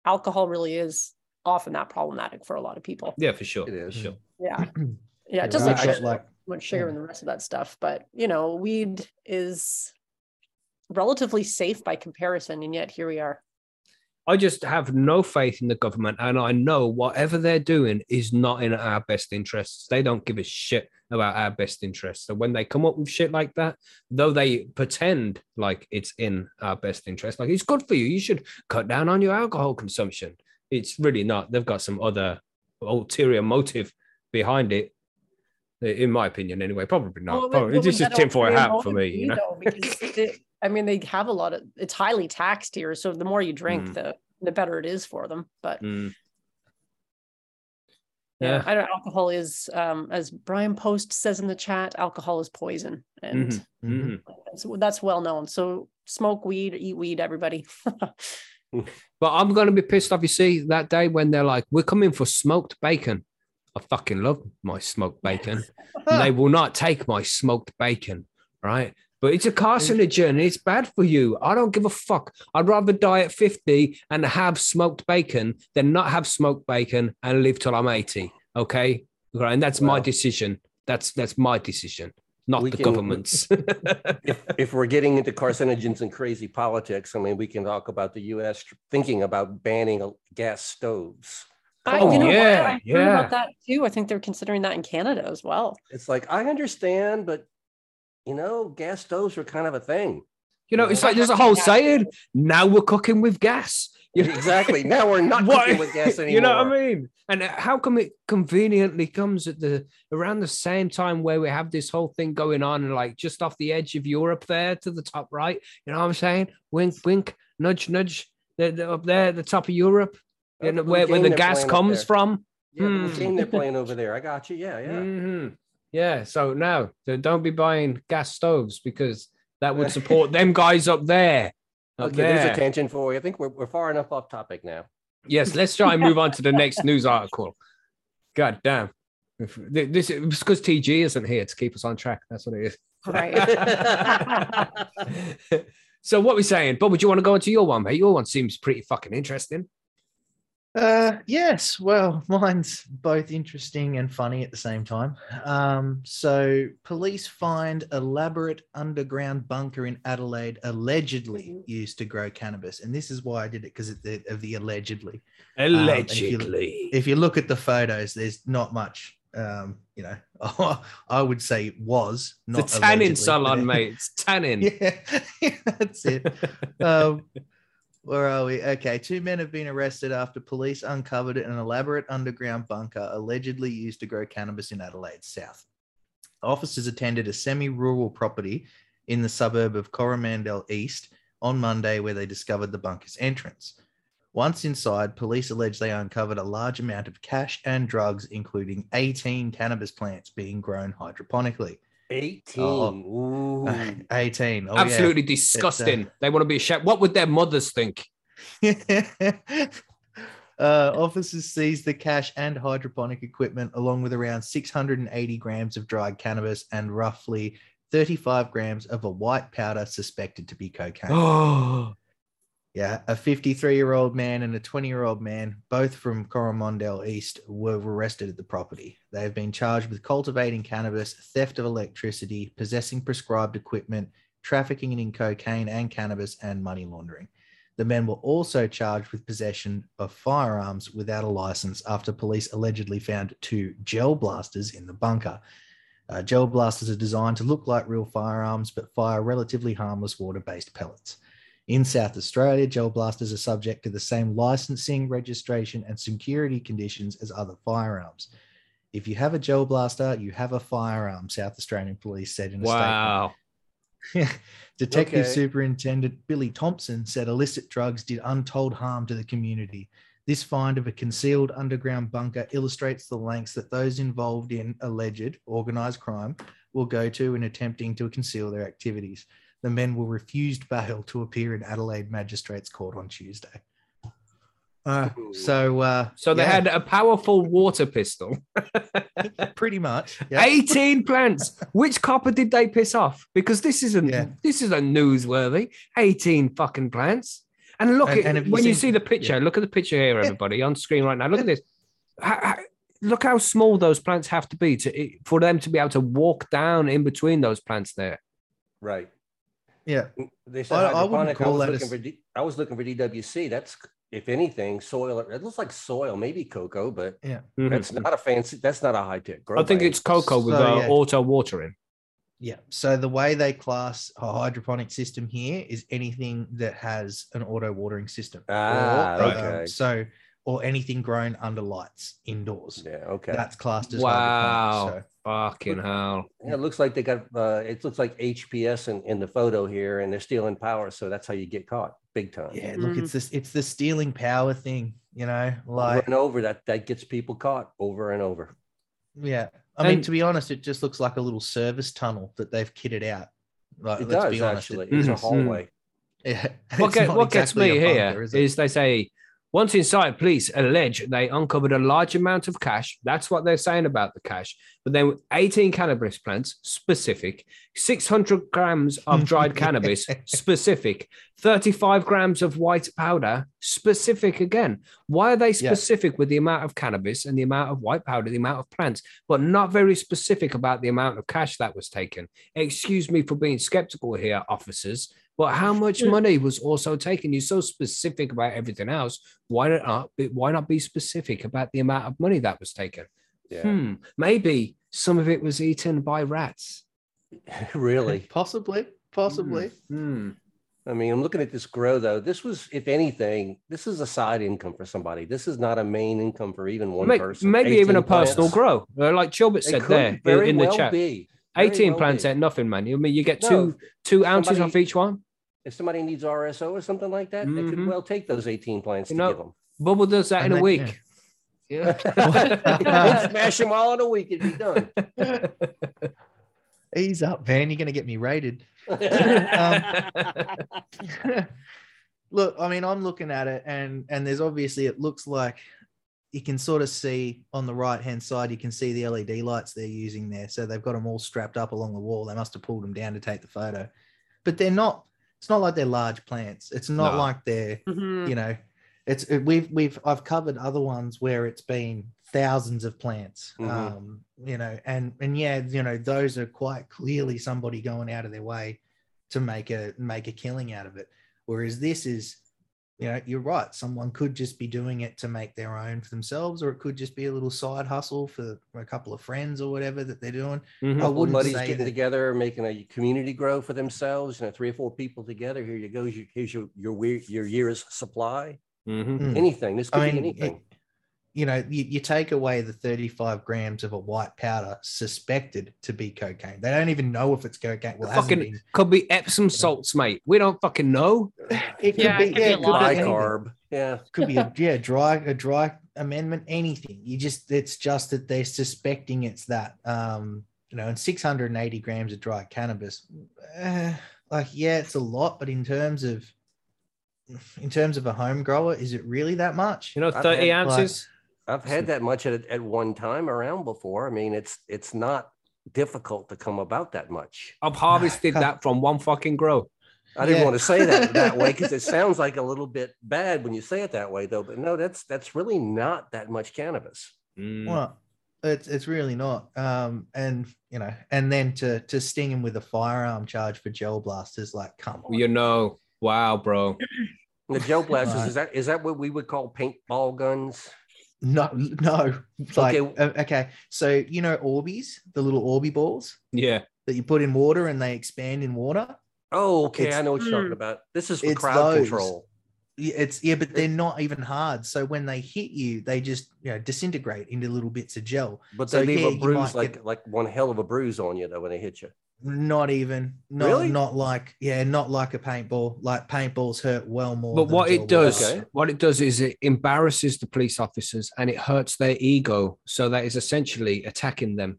alcohol really is often that problematic for a lot of people Yeah, for sure. It is. Sure. yeah yeah Yeah, just I like sugar, like- much sugar and mm. the rest of that stuff but you know weed is relatively safe by comparison and yet here we are I just have no faith in the government, and I know whatever they're doing is not in our best interests. They don't give a shit about our best interests. So when they come up with shit like that, though they pretend like it's in our best interest, like it's good for you, you should cut down on your alcohol consumption. It's really not. They've got some other ulterior motive behind it, in my opinion, anyway. Probably not. Well, Probably, but it's just tinfoil hat for me, you know. it- I mean, they have a lot of. It's highly taxed here, so the more you drink, Mm. the the better it is for them. But Mm. Yeah, Yeah. I don't. Alcohol is, um, as Bryan Post says in the chat, alcohol is poison, and Mhm. Mhm. Mhm. that's, that's well known. So smoke weed, eat weed, everybody. But I'm going to be pissed off, you see, that day when they're like, we're coming for smoked bacon. I fucking love my smoked bacon. and they will not take my smoked bacon, right? But it's a carcinogen it's bad for you. I don't give a fuck. I'd rather die at 50 and have smoked bacon than not have smoked bacon and live till I'm 80. Okay. Right. And that's my decision. That's that's my decision, not We the can- government's. if, if we're getting into carcinogens and crazy politics, I mean, we can talk about the U.S. thinking about banning uh, gas stoves. I, Oh, you know yeah, I heard yeah. about that too. I think they're considering that in Canada as well. It's like I understand, but you know, gas stoves are kind of a thing. you know, it's like there's a whole saying. Now we're cooking with gas. Exactly. Now we're not cooking with gas anymore. You know what I mean? And how come it conveniently comes at the around the same time where we have this whole thing going on, and like just off the edge of Europe there to the top right? You know what I'm saying? Wink, wink, nudge, nudge. They're, they're up there, at the top of Europe, Oh, and where, where the gas comes from. Yeah, the Hmm. game they're playing over there. I got you. Yeah, yeah. Mhm. Yeah. So now don't be buying gas stoves because that would support them guys up there. Up Okay, there's there. a tangent for you. I think we're, we're far enough off topic now. Yes, let's try and move on to the next news article. God damn. If- This is because TG isn't here to keep us on track. That's what it is. Right. so what we're saying? Bob, would you want to go into your one, mate? Your one seems pretty fucking interesting. Uh, yes. Well, mine's both interesting and funny at the same time. Um, so police find elaborate underground bunker in Adelaide allegedly used to grow cannabis, and this is why I did it because of the, of the allegedly. if you- Allegedly. If you look at the photos, there's not much. Um, you know, I would say it was the not tanning allegedly, salon, it- mate. It's tanning. Yeah, that's it. Where are we? Okay, two men have been arrested after police uncovered an elaborate underground bunker allegedly used to grow cannabis in Adelaide South. Officers attended a semi rural property in the suburb of Coromandel East on Monday where they discovered the bunker's entrance. Once inside, police allege they uncovered a large amount of cash and drugs, including 18 cannabis plants being grown hydroponically. 18. Oh. Ooh. 18. Oh, yeah. Absolutely disgusting. they want to be ashamed. What would their mothers think? uh, officers seized the cash and hydroponic equipment, along with around 680 grams of dried cannabis and roughly 35 grams of a white powder suspected to be cocaine. Yeah, a 53 year old man and a 20 year old man, both from Coromandel East, were arrested at the property. They have been charged with cultivating cannabis, theft of electricity, possessing prescribed equipment, trafficking in cocaine and cannabis, and money laundering. The men were also charged with possession of firearms without a license after police allegedly found two gel blasters in the bunker. Uh, gel blasters are designed to look like real firearms but fire relatively harmless water based pellets. In South Australia, gel blasters are subject to the same licensing, registration, and security conditions as other firearms. If you have a gel blaster, you have a firearm, South Australian Police said in a wow. statement. Detective Okay. Superintendent Billy Thompson said illicit drugs did untold harm to the community. This find of a concealed underground bunker illustrates the lengths that those involved in alleged organized crime will go to in attempting to conceal their activities. The men were refused bail to appear in Adelaide Magistrates Court on Tuesday. Uh, so, uh, So they yeah, had a powerful water pistol. pretty much. yeah. 18 plants. Which copper did they piss off? Because this isn't Yeah. this isn't newsworthy. 18 fucking plants. And look And- at and have you when you see the picture, look at the picture here, everybody, on screen right now. Look at this. How- how- look how small those plants have to be to for them to be able to walk down in between those plants there. Right. Yeah. They said I- I wouldn't hydroponic. I, call was that looking s- for D, I was looking for DWC. That's if anything, soil. It looks like soil, maybe cocoa, but Yeah. Mhm. that's not a fancy. That's not a high tech. grow I think it's cocoa with So, uh, yeah. auto watering. Yeah. So the way they class a hydroponic system here is anything that has an auto watering system. Ah, Or, um, okay. so, or anything grown under lights indoors. Yeah. Okay. That's classed as Wow. hydroponic. So, Fucking hell. Yeah, it looks like they got uh it looks like HPS in, in the photo here and they're stealing power. So that's how you get caught big time. Yeah, look, it's this it's the stealing power thing, you know, Over like and over that that gets people caught over and over. yeah. I mean, to be honest, it just looks like a little service tunnel that they've kitted out. Like, It let's does be honest. actually. It, It's a Mhm. hallway. yeah, What, get, not what gets me a here bunker, is, is they say once inside, police allege they uncovered a large amount of cash. That's what they're saying about the cash. But then 18 cannabis plants, specific, 600 grams of dried cannabis, specific, 35 grams of white powder, specific again. Why are they Yeah. specific with the amount of cannabis and the amount of white powder, the amount of plants, but not very specific about the amount of cash that was taken? Excuse me for being skeptical here, officers. But how much money was also taken? You're so specific about everything else. Why not? be- Why not be specific about the amount of money that was taken? Yeah. Hmm. Maybe some of it was eaten by rats. really. possibly, possibly. Hmm. I mean, I'm looking at this grow though. This was, if anything, this is a side income for somebody. This is not a main income for even one May- person. Maybe even a 18 plants. personal grow, Uh, like Chilbert said there in, very in the well chat. be. Very 18 well plants be. ain't nothing, man. I mean, you get No, two two ounces somebody- off each one. If somebody needs RSO or something like that, they could Mhm. well take those 18 plants You to know- give them. Bubble does that in And a then- week. Smash them all in a week, it'd be done. Ease up, Van. You're gonna get me raided. Look, I mean, I'm looking at it, and and there's obviously it looks like you can sort of see on the right hand side, you can see the LED lights they're using there. So they've got them all strapped up along the wall. They must have pulled them down to take the photo, but they're not. It's not like they're large plants. It's not No. like they're Mhm. you know it's it, we've we've i've covered other ones where it's been thousands of plants Mhm. um you know and and yeah you know those are quite clearly somebody going out of their way to make a make a killing out of it whereas this is you know you're right someone could just be doing it to make their own for themselves or it could just be a little side hustle for a couple of friends or whatever that they're doing Mhm. I wouldn't buddies say getting that- together, making a community grow for themselves. You know, three or four people together. Here you go. Here's your your your year's supply. Mhm. Mm. Anything. This could I be mean, anything. It- you know, you, you take away the 35 grams of a white powder suspected to be cocaine. They don't even know if it's cocaine. Well, it hasn't Fucking been. could be Epsom salts, mate. We don't fucking know. It could Yeah, be, it could yeah, a it could lot. be High anything. carb. Yeah. Could be a yeah, dry, a dry amendment, anything. You just it's just that they're suspecting it's that. Um, you know, and 680 grams of dry cannabis. eh, like, yeah, it's a lot, but in terms of in terms of a home grower, is it really that much? You know, 30 had, like- ounces. I've had that much at, at one time around before. I mean, it's it's not difficult to come about that much. I've harvested that from one fucking grow. I didn't Yeah. want to say that that way because it sounds like a little bit bad when you say it that way, though. But no, that's that's really not that much cannabis. Mm. Well, it's it's really not. Um, and you know, and then to to sting him with a firearm charge for gel blasters, like, come on. You know, wow, bro. The gel blasters Right. is that is that what we would call paintball guns? No, no. Like, Okay. okay. okay, so you know Orbeez, the little Orby balls Yeah. that you put in water and they expand in water. Oh, okay, It's- I know what you're talking Hmm. about. This is for It's crowd those. control. Yeah, It's yeah, but they're not even hard. So when they hit you, they just you know disintegrate into little bits of gel. But So, they leave yeah, a bruise like get- like one hell of a bruise on you though when they hit you. Not even, not Really? not like yeah, not like a paintball. Like paintballs hurt well more. But than what it does. Okay. what it does is it embarrasses the police officers and it hurts their ego. So that is essentially attacking them.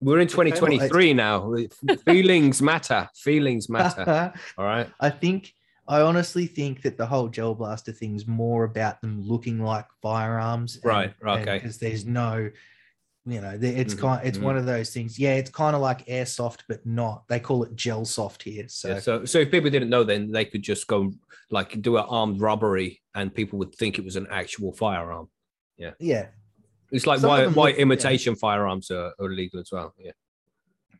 We're in 2023 now. Feelings matter. Feelings matter. All right. I think I honestly think that the whole gel blaster thing is more about them looking like firearms, Right, okay. Because there's no, you know, it's Mhm, kind, it's mhm. one of those things. Yeah, it's kind of like airsoft, but not. They call it gel soft here. So Yeah, so, so if people didn't know, then they could just go like do an armed robbery, and people would think it was an actual firearm. yeah, Yeah. It's like Some why why look- yeah. imitation firearms are, are illegal as well. Yeah.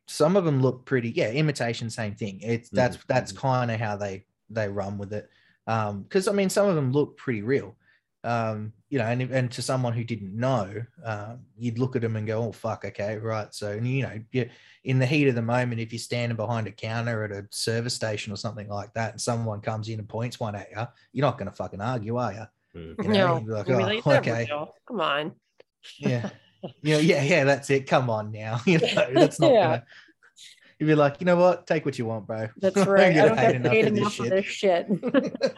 some of them look pretty. Yeah, imitation, same thing. It's that's Mhm, that's kind of how they they run with it. Um, because I mean, some of them look pretty real. Um, you know, and and to someone who didn't know, um, you'd look at them and go, "Oh fuck, okay, right." So, and you know, you in the heat of the moment, if you're standing behind a counter at a service station or something like that, and someone comes in and points one at you, you're not going to fucking argue, are you? Mm. You know, no, you'd like, "Oh, like, okay, real. Come on. yeah, You know, yeah, yeah, that's it. Come on now. You know, that's not Yeah. gonna you'd be like, you know what? Take what you want, bro. That's right. I don't hate get paid of this enough of this shit.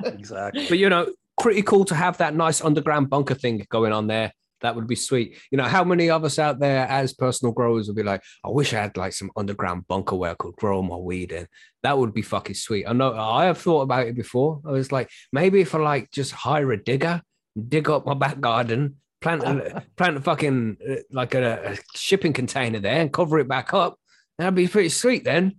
Exactly. But you know, pretty cool to have that nice underground bunker thing going on there. That would be sweet. You know, how many of us out there as personal growers would be like, I wish I had like some underground bunker where I could grow my weed in. That would be fucking sweet. I know I have thought about it before. I was like, maybe if I like just hire a digger, dig up my back garden, plant a, plant a fucking uh, like a, a shipping container there and cover it back up. That'd be pretty sweet then.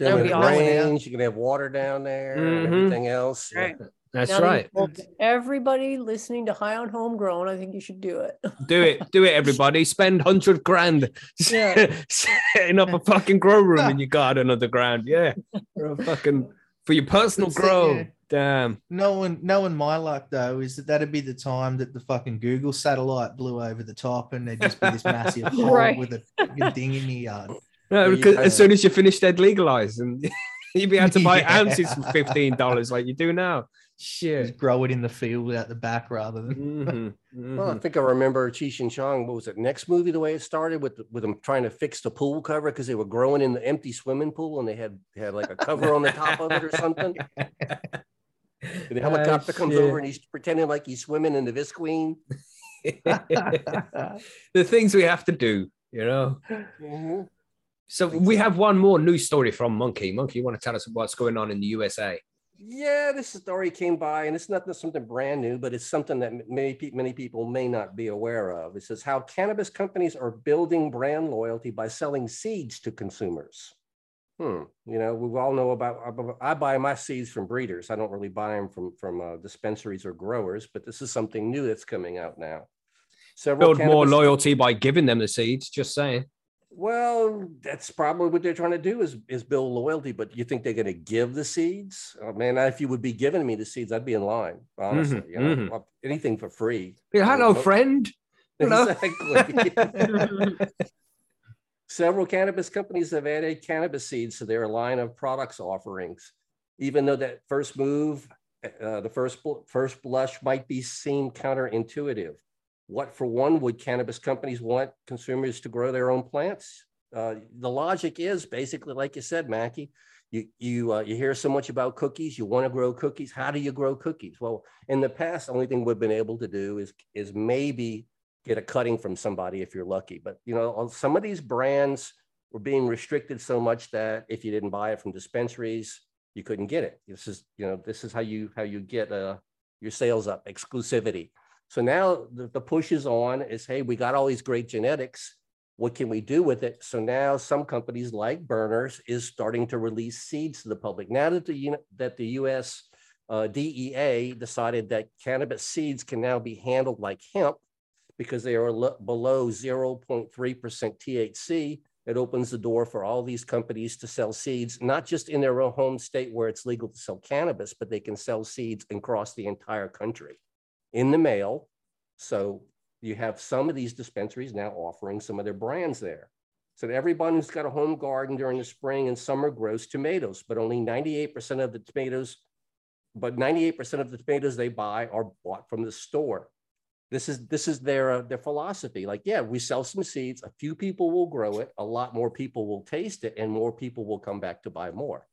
Then That would when be it awesome. rains, you can have water down there Mhm. and everything else. Right. That's Now right. you've Everybody listening to High on Homegrown, I think you should do it. Do it, do it, everybody. Spend hundred grand Yeah. setting up a fucking grow room in your garden underground. Yeah, for a fucking for your personal That's it, grow. yeah. Damn. Knowing knowing my luck though is that that'd be the time that the fucking Google satellite blew over the top and there'd just be this massive hole Right. with a fucking thing in the yard. No, because go. as soon as you finish, they'd legalize and you'd be able to buy Yeah. ounces for fifteen dollars like you do now. Shit. Just grow it in the field out the back rather than Mhm, Well, I think I remember Cheech and Chong. What was it? Next movie, the way it started with with them trying to fix the pool cover because they were growing in the empty swimming pool and they had had like a cover on the top of it or something. And the Ah, helicopter comes over and he's pretending like he's swimming in the Visqueen. the things we have to do, you know. Mhm. So we have one more news story from Monkey. Monkey, you want to tell us what's going on in the USA? Yeah, this story came by, and it's not something brand new, but it's something that many many people may not be aware of. It says how cannabis companies are building brand loyalty by selling seeds to consumers. Hmm. You know, we all know about. I buy my seeds from breeders. I don't really buy them from from uh, dispensaries or growers, but this is something new that's coming out now. Several Build more loyalty by giving them the seeds. Just saying. Well, that's probably what they're trying to do is is build loyalty. But you think they're going to give the seeds? Oh, man, if you would be giving me the seeds, I'd be in line. Honestly, Mhm, you know, mhm. anything for free. Yeah, hello, friend. Exactly. Several cannabis companies have added cannabis seeds to their line of products offerings, even though that first move, uh, the first bl- first blush might be seen counterintuitive. What, for one, would cannabis companies want consumers to grow their own plants? Uh, the logic is basically, like you said, Mackie, you you uh, you hear so much about cookies. You want to grow cookies. How do you grow cookies? Well, in the past, the only thing we've been able to do is is maybe get a cutting from somebody if you're lucky. But you know, some of these brands were being restricted so much that if you didn't buy it from dispensaries, you couldn't get it. This is you know this is how you how you get uh, your sales up exclusivity. So now the, the push is on is hey we got all these great genetics. What can we do with it? So now some companies like Burners is starting to release seeds to the public. Now that the that the U.S. Uh, DEA decided that cannabis seeds can now be handled like hemp because they are lo- below 0.3% THC. It opens the door for all these companies to sell seeds, not just in their own home state where it's legal to sell cannabis, but they can sell seeds across the entire country in the mail. So you have some of these dispensaries now offering some of their brands there. So everyone who's got a home garden during the spring and summer grows tomatoes, but only 98% of the tomatoes, but 98% of the tomatoes they buy are bought from the store. This is this is their uh, their philosophy. Like, yeah, we sell some seeds. A few people will grow it. A lot more people will taste it, and more people will come back to buy more.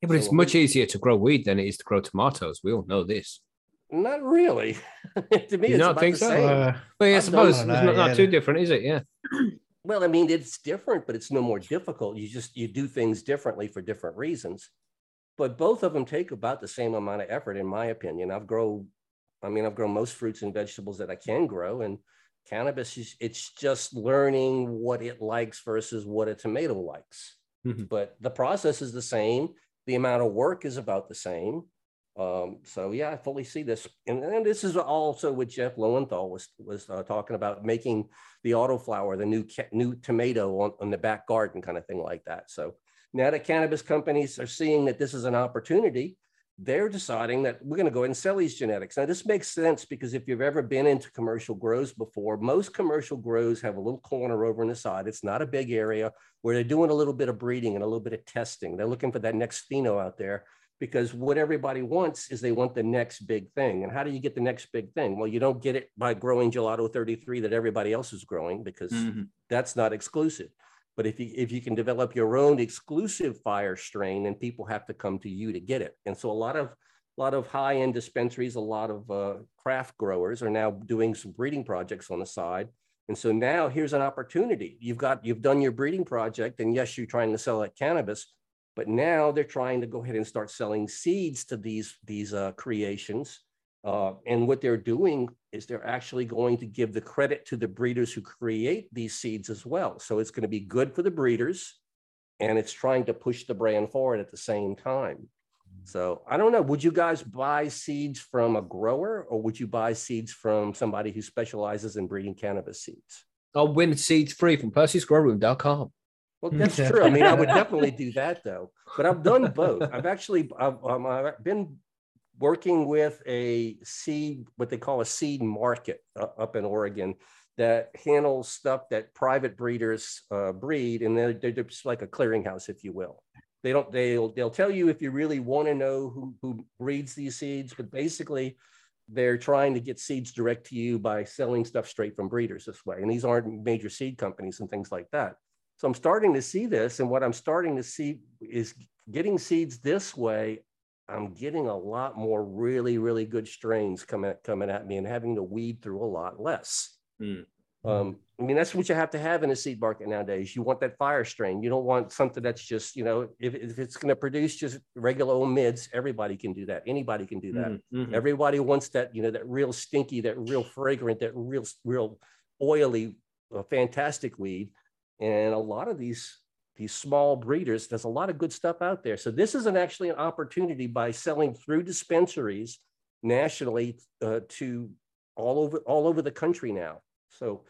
Yeah, but it's So- much easier to grow weed than it is to grow tomatoes. We all know this. Not really. to me, You it's don't about think the so? same. Uh, But yeah, I I've suppose done- it's not, don't too different, is it? Yeah. Well, I mean, it's different, but it's no more difficult. You just you do things differently for different reasons. But both of them take about the same amount of effort, in my opinion. I've grown, I mean, I've grown most fruits and vegetables that I can grow, and cannabis is it's just learning what it likes versus what a tomato likes. Mhm. But the process is the same. The amount of work is about the same. Um, so yeah, I fully see this, and, and this is also what Jeff Lowenthal was was uh, talking about making the autoflower, the new new tomato on, on the back garden kind of thing like that. So now that cannabis companies are seeing that this is an opportunity, they're deciding that we're going to go ahead and sell these genetics. Now this makes sense because if you've ever been into commercial grows before, most commercial grows have a little corner over on the side. It's not a big area where they're doing a little bit of breeding and a little bit of testing. They're looking for that next pheno out there because what everybody wants is they want the next big thing. And how do you get the next big thing? Well, you don't get it by growing gelato 33 that everybody else is growing because Mhm. that's not exclusive. But if you if you can develop your own exclusive fire strain, then people have to come to you to get it. And so a lot of a lot of high end dispensaries, a lot of uh, craft growers are now doing some breeding projects on the side. And so now here's an opportunity. You've got you've done your breeding project, and yes, you're trying to sell that cannabis, but now they're trying to go ahead and start selling seeds to these these uh, creations. Uh, and what they're doing is they're actually going to give the credit to the breeders who create these seeds as well. So it's going to be good for the breeders, and it's trying to push the brand forward at the same time. So I don't know. Would you guys buy seeds from a grower, or would you buy seeds from somebody who specializes in breeding cannabis seeds? I'll win seeds free from percysgrowroom.com. Well, that's true. I mean, I would definitely do that though. But I've done both. I've actually I've, um, I've been working with a seed, what they call a seed market uh, up in Oregon that handles stuff that private breeders uh, breed, and they're, they're just like a clearinghouse, if you will. They don't. They'll they'll tell you if you really want to know who who breeds these seeds, but basically, they're trying to get seeds direct to you by selling stuff straight from breeders this way. And these aren't major seed companies and things like that. So I'm starting to see this, and what I'm starting to see is getting seeds this way. I'm getting a lot more really, really good strains coming coming at me, and having to weed through a lot less. Mm. Um, I mean, that's what you have to have in a seed market nowadays. You want that fire strain. You don't want something that's just, you know, if, if it's going to produce just regular old mids, everybody can do that. Anybody can do that. Mhm, mhm. Everybody wants that, you know, that real stinky, that real fragrant, that real, real oily, uh, fantastic weed. And a lot of these these small breeders, there's a lot of good stuff out there. So this is an actually an opportunity by selling through dispensaries nationally uh, to all over all over the country now. So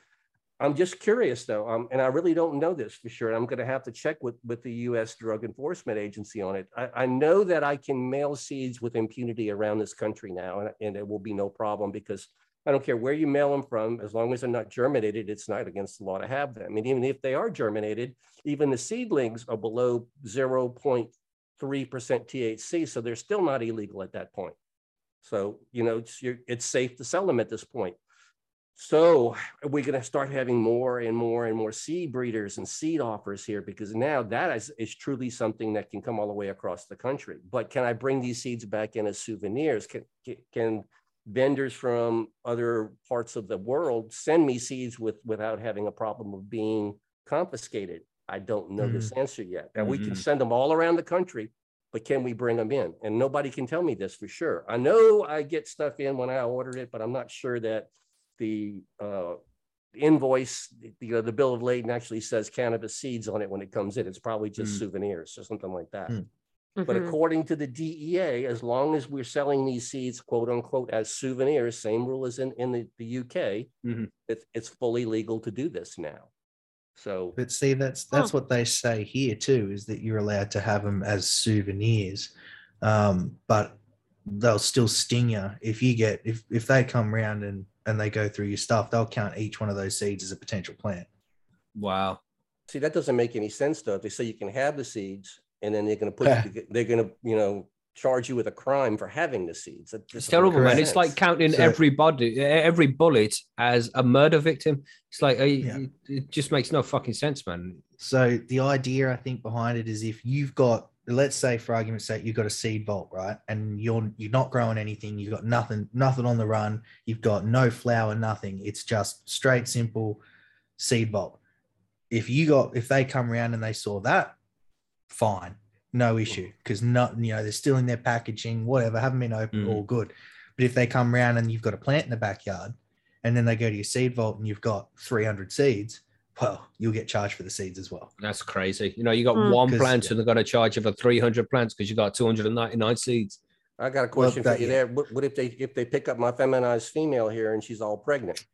I'm just curious though, um, and I really don't know this for sure. I'm going to have to check with with the U.S. Drug Enforcement Agency on it. I, I know that I can mail seeds with impunity around this country now, and, and it will be no problem because I don't care where you mail them from, as long as they're not germinated, it's not against the law to have them. And even if they are germinated, even the seedlings are below 0.3% THC, so they're still not illegal at that point. So, you know, it's, it's safe to sell them at this point. So we're going to start having more and more and more seed breeders and seed offers here because now that is, is truly something that can come all the way across the country. But can I bring these seeds back in as souvenirs? Can, can vendors from other parts of the world send me seeds with without having a problem of being confiscated? I don't know this answer yet. And we can Mhm. send them all around the country, but can we bring them in? And nobody can tell me this for sure. I know I get stuff in when I order it, but I'm not sure that the uh, invoice, the, you know, the bill of lading actually says cannabis seeds on it when it comes in. It's probably just Mm. souvenirs or something like that. Mm. But Mhm. according to the DEA, as long as we're selling these seeds, quote unquote, as souvenirs, same rule as in, in the, the UK, Mhm. it's, it's fully legal to do this now. So, But see, that's that's what they say here too, is that you're allowed to have them as souvenirs, um, but they'll still sting you if you get if if they come round and and they go through your stuff, they'll count each one of those seeds as a potential plant. Wow. see, that doesn't make any sense though. If they say you can have the seeds and then they're gonna put, you they're gonna, you know, charge you with a crime for having the seeds. That It's terrible, man. It's like counting So- every body, every bullet as a murder victim. It's like uh, Yeah. it, it just makes no fucking sense, man. So the idea I think behind it is if you've got let's say for argument's sake you've got a seed vault right and you're you're not growing anything you've got nothing nothing on the run you've got no flower nothing it's just straight simple seed vault if you got if they come around and they saw that fine no issue because not you know they're still in their packaging whatever haven't been open Mm. all good but if they come around and you've got a plant in the backyard and then they go to your seed vault and you've got 300 seeds well you'll get charged for the seeds as well That's crazy. You know, you got Mm. one 'Cause- plant and they're going to charge you for 300 plants because you got 299 seeds. I got a Well, question that- for you yeah. there. What, what if they, if they pick up my feminized female here and she's all pregnant?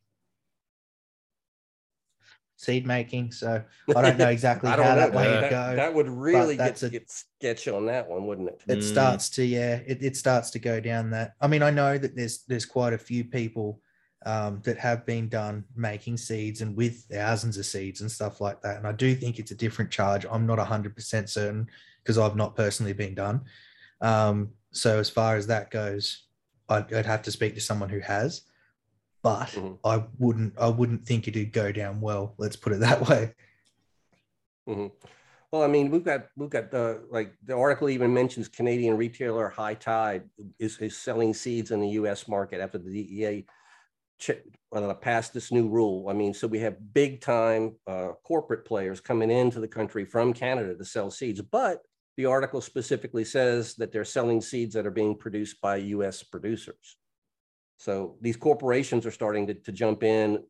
Seed making. So I don't know exactly how that way That, would go. that would really get, a- get sketchy on that one, wouldn't it? it Mm. starts to yeah, it, it starts to go down that. I mean, I know that there's there's quite a few people um, that have been done making seeds and with thousands of seeds and stuff like that. And I do think it's a different charge. I'm not hundred percent certain because I've not personally been done. Um, so as far as that goes, I'd, I'd have to speak to someone who has, but Mhm. I wouldn't. I wouldn't think it'd go down well. Let's put it that way. Mhm. Well, I mean, we've got, we've got the, like, the article even mentions Canadian retailer High Tide is, is selling seeds in the US market after the DEA ch- uh, passed this new rule. I mean, so we have big time uh, corporate players coming into the country from Canada to sell seeds, but the article specifically says that they're selling seeds that are being produced by US producers. So these corporations are starting to, to jump in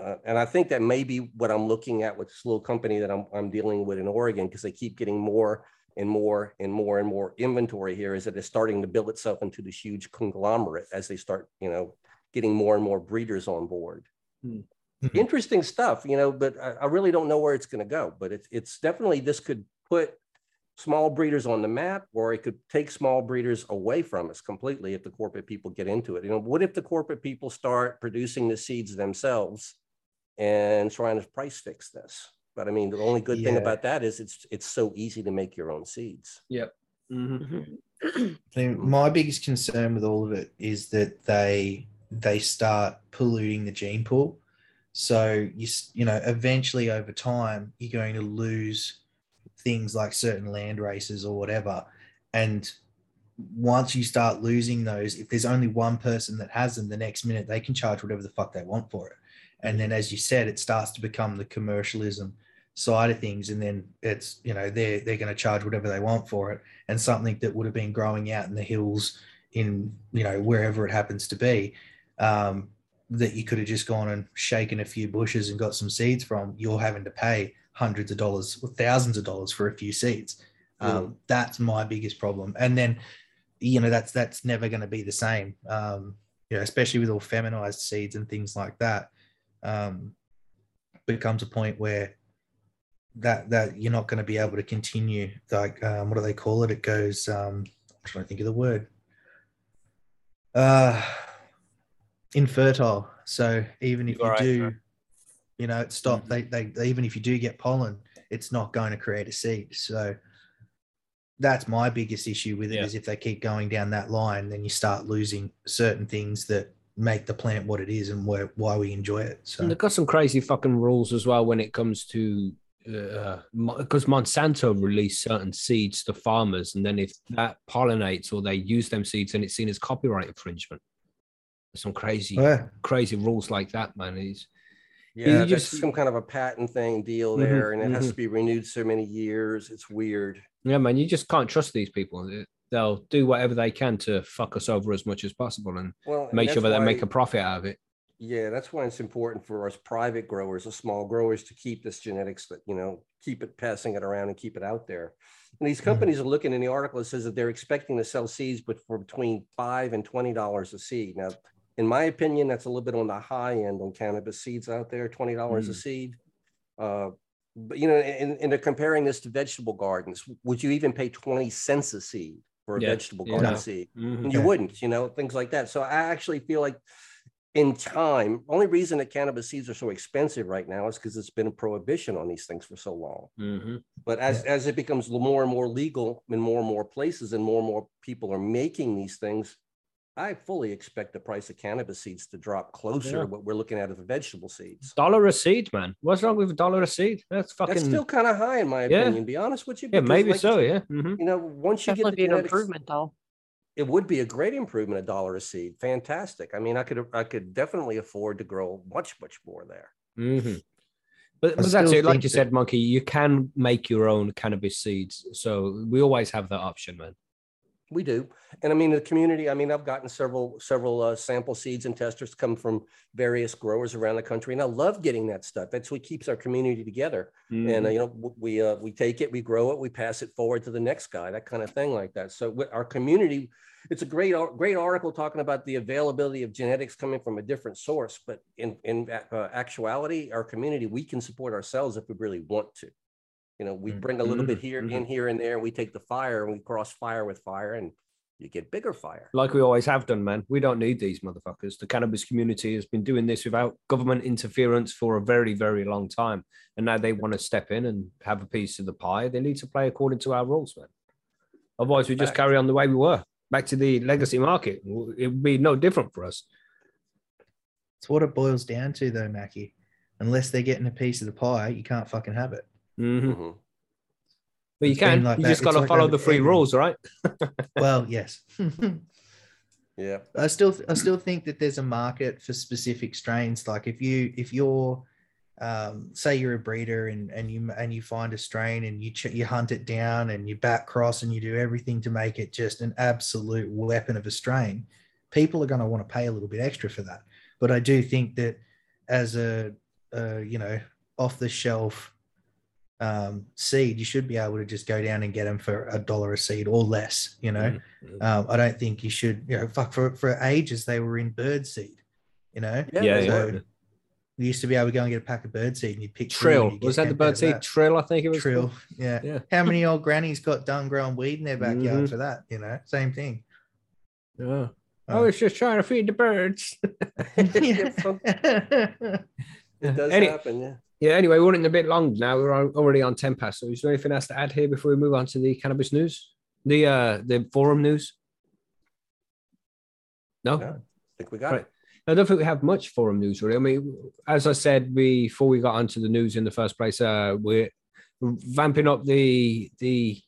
uh, and I think that may be what I'm looking at with this little company that I'm, I'm dealing with in Oregon, because they keep getting more and more and more and more inventory here is that it's starting to build itself into this huge conglomerate as they start, you know, getting more and more breeders on board. Hmm. Mhm. Interesting stuff, you know, but I, I really don't know where it's going to go. But it's it's definitely this could put small breeders on the map, or it could take small breeders away from us completely if the corporate people get into it. You know, what if the corporate people start producing the seeds themselves and trying to price fix this? But I mean, the only good thing about that is it's it's so easy to make your own seeds. Mhm. Mhm. My biggest concern with all of it is that they they start polluting the gene pool. So you you know eventually over time you're going to lose things like certain land races or whatever, and once you start losing those, if there's only one person that has them, the next minute they can charge whatever the fuck they want for it. And then, as you said, it starts to become the commercialism side of things, and then it's you know they're they're going to charge whatever they want for it. And something that would have been growing out in the hills in you know wherever it happens to be um, that you could have just gone and shaken a few bushes and got some seeds from you're having to pay hundreds of dollars or thousands of dollars for a few seeds um, that's my biggest problem. And then you know that's that's never going to be the same. Um, you know especially with all feminized seeds and things like that um, becomes a point where that that you're not going to be able to continue like um, what do they call it? It goes um i'm trying to think of the word. Uh infertile. So even if you Right, do right. You know it stop they, mm-hmm. they they- even if you do get pollen it's not going to create a seed so that's my biggest issue with it is Yeah. if they keep going down that line then you start losing certain things that make the plant what it is and where, why we enjoy it so And they've got some crazy fucking rules as well when it comes to uh, uh, because Monsanto release certain seeds to farmers, and then if that pollinates or they use them seeds, then it's seen as copyright infringement. Some crazy, oh, yeah crazy rules like that, man. Is Yeah, you just- some kind of a patent thing deal Mhm, there, and it has mhm. to be renewed so many years. It's weird. yeah, man. You just can't trust these people. They- They'll do whatever they can to fuck us over as much as possible and Well, and make sure that's that they make a profit out of it. Yeah, that's why it's important for us private growers, the small growers, to keep this genetics that, you know, keep it passing it around and keep it out there. And these Mhm. companies are looking in the article, it says that they're expecting to sell seeds, but for between five and twenty dollars a seed. Now, in my opinion, that's a little bit on the high end on cannabis seeds out there, twenty dollars a Mm. seed. Uh, but you know, and, and they're comparing this to vegetable gardens. Would you even pay twenty cents a seed for a Yeah, vegetable garden No. seed? Mhm. you Yeah. wouldn't, you know, things like that. So I actually feel like in time, only reason that cannabis seeds are so expensive right now is because it's been a prohibition on these things for so long. Mhm. But as, as it becomes more and more legal in more and more places and more and more people are making these things, I fully expect the price of cannabis seeds to drop closer Yeah. to what we're looking at of the vegetable seeds. Dollar a seed, man. What's wrong with a dollar a seed? That's fucking That's still kind of high in my Yeah. opinion, be honest with you. yeah, maybe like- so. Yeah. Mhm. You know, once you get Definitely the be an improvement, though. it would be a great improvement a dollar a seed fantastic i mean i could i could definitely afford to grow much much more there hmm But, I but that's it. Like you said, Monkey, you can make your own cannabis seeds. So we always have that option, man. We do. And i mean the community i mean i've gotten several several uh, sample seeds and testers come from various growers around the country and i love getting that stuff. That's what keeps our community together. And uh, you know we uh, we take it we grow it we pass it forward to the next guy that kind of thing like that. So with our community it's a great great article talking about the availability of genetics coming from a different source but in in uh, actuality our community we can support ourselves if we really want to you know we Mm. bring a little bit Mhm, here mhm. in here and there and we take the fire and we cross fire with fire and you get bigger fire like we always have done, man. We don't need these motherfuckers. The cannabis community has been doing this without government interference for a very, very long time. And now they want to step in and have a piece of the pie. They need to play according to our rules, man. Otherwise, we just Fact. carry on the way we were back to the legacy market. It would be no different for us. It's what it boils down to, though, Mackie. Unless they're getting a piece of the pie, you can't fucking have it. Mhm. Mhm. But you can. like you that. just got to like follow the free every- rules, right? Well, yes. Yeah. I still I still think that there's a market for specific strains. Like if you if you're um, say you're a breeder and and you and you find a strain and you ch- you hunt it down and you back cross and you do everything to make it just an absolute weapon of a strain, people are going to want to pay a little bit extra for that. But I do think that as a, a you know off the shelf um, seed, you should be able to just go down and get them for a dollar a seed or less. You know. Mhm. Um, I don't think you should, you know, fuck for for ages they were in bird seed, you know. Yeah, Yeah, they yeah. were. We used to be able to go and get a pack of bird seed and you'd pick Trill. you'd Was that the bird seed? that. Trill, I think it was. Trill, called. yeah. Yeah. How many old grannies got done growing weed in their backyard Mhm. for that? You know, same thing. Yeah. I Uh, was just trying to feed the birds. It does Any- happen. Yeah. Yeah, anyway, we're running a bit long now. We're already on 10 past. So is there anything else to add here before we move on to the cannabis news? The uh the forum news? No? No. I think we got Right. it. I don't think we have much forum news really. I mean, as I said before we got onto the news in the first place, uh we're vamping up the the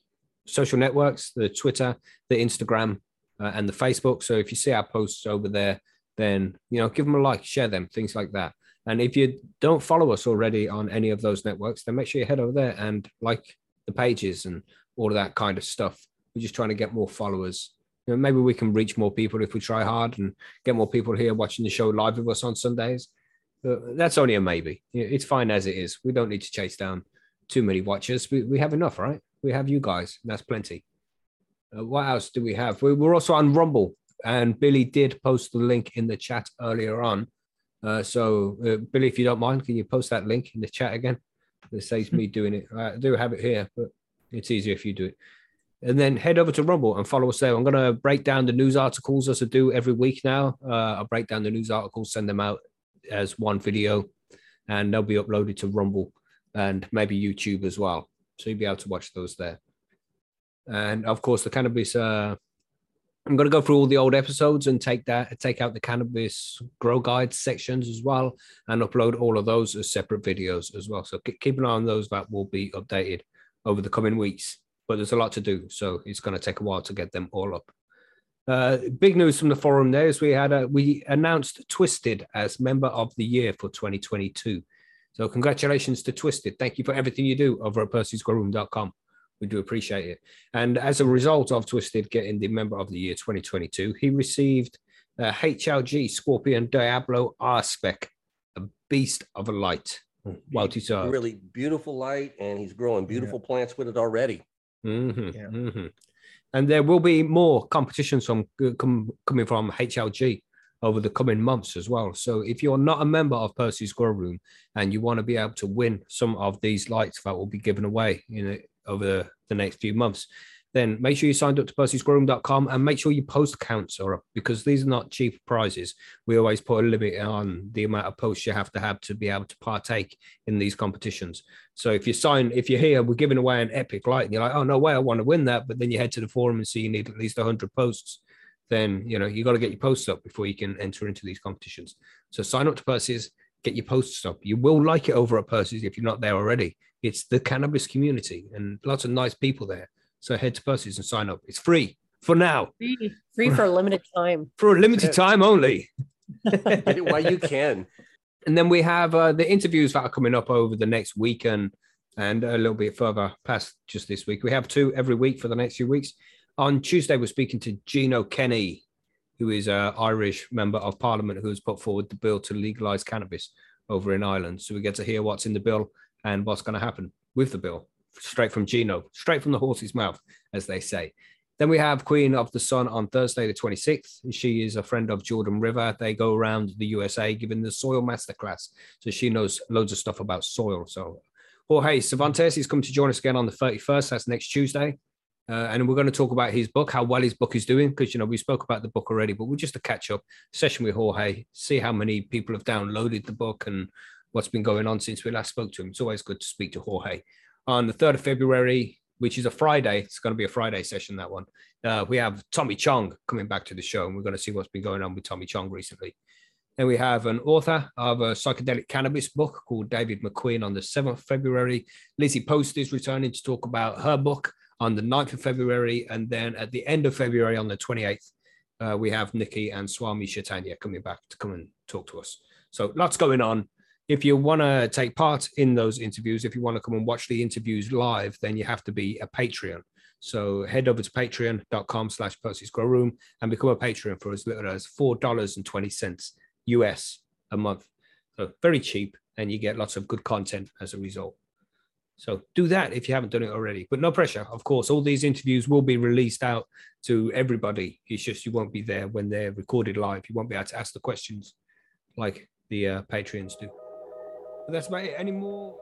social networks, the Twitter, the Instagram, uh, and the Facebook. So if you see our posts over there, then you know, give them a like, share them, things like that. And if you don't follow us already on any of those networks, then make sure you head over there and like the pages and all of that kind of stuff. We're just trying to get more followers. You know, maybe we can reach more people if we try hard and get more people here watching the show live with us on Sundays. But that's only a maybe. It's fine as it is. We don't need to chase down too many watchers. We, we have enough, right? We have you guys. That's plenty. Uh, what else do we have? We, we're also on Rumble, and Billy did post the link in the chat earlier on. Uh, so, uh, Billy, if you don't mind, can you post that link in the chat again? It saves me doing it. I do have it here, but it's easier if you do it. And then head over to Rumble and follow us there. I'm going to break down the news articles as I do every week now. Uh, I'll break down the news articles, send them out as one video, and they'll be uploaded to Rumble and maybe YouTube as well. So you'll be able to watch those there. And of course, the cannabis. Uh, I'm going to go through all the old episodes and take that, take out the cannabis grow guide sections as well, and upload all of those as separate videos as well. So keep an eye on those. That will be updated over the coming weeks. But there's a lot to do, so it's going to take a while to get them all up. Uh, big news from the forum there is we had a, we announced Twisted as member of the year for 2022. So congratulations to Twisted. Thank you for everything you do over at percysgrowroom.com. We do appreciate it. And as a result of Twisted getting the member of the year 2022, he received a HLG Scorpion Diablo R spec, a beast of a light. Well deserved. Really beautiful light, and he's growing beautiful plants with it already. Mhm, Yeah. mhm. And there will be more competitions from com, coming from HLG over the coming months as well. So if you're not a member of Percy's Grow Room and you want to be able to win some of these lights that will be given away in it over the, the next few months, then make sure you signed up to percysgrowroom.com and make sure your post counts are up because these are not cheap prizes. We always put a limit on the amount of posts you have to have to be able to partake in these competitions. So if you sign, if you're here, we're giving away an epic light, and you're like, oh no way, I want to win that, but then you head to the forum and see you need at least 100 posts, then you know you got to get your posts up before you can enter into these competitions. So sign up to Percy's, get your posts up. You will like it over at Percy's if you're not there already. It's the cannabis community and lots of nice people there. So head to Percy's and sign up. It's free for now, Free, free for a limited time. for a limited time only. Get it while you can. And then we have uh, the interviews that are coming up over the next week and and a little bit further past just this week. We have two every week for the next few weeks. On Tuesday, we're speaking to Gino Kenny, who is an Irish member of Parliament who has put forward the bill to legalise cannabis over in Ireland. So we get to hear what's in the bill and what's going to happen with the bill, straight from Gino, straight from the horse's mouth, as they say. Then we have Queen of the Sun on Thursday, the 26th. She is a friend of Jordan River. They go around the USA giving the soil masterclass. So she knows loads of stuff about soil. So Jorge Cervantes is coming to join us again on the 31st. That's next Tuesday. Uh, and we're going to talk about his book, how well his book is doing, because, you know, we spoke about the book already, but we're just a catch up session with Jorge, see how many people have downloaded the book and what's been going on since we last spoke to him. It's always good to speak to Jorge. On the 3rd of February, which is a Friday. It's going to be a Friday session, that one. Uh, we have Tommy Chong coming back to the show, and we're going to see what's been going on with Tommy Chong recently. Then we have an author of a psychedelic cannabis book called David McQueen on the 7th of February. Lizzie Post is returning to talk about her book on the 9th of February. And then at the end of February on the 28th, uh, we have Nikki and Swami Chaitanya coming back to come and talk to us. So lots going on. If you want to take part in those interviews, if you want to come and watch the interviews live, then you have to be a Patreon. So head over to patreon.com slash Percy's Grow Room and become a Patreon for as little as $4.20 US a month. So very cheap, and you get lots of good content as a result. So do that if you haven't done it already, but no pressure. Of course, all these interviews will be released out to everybody. It's just you won't be there when they're recorded live. You won't be able to ask the questions like the uh, Patreons do. But that's about it. Any more?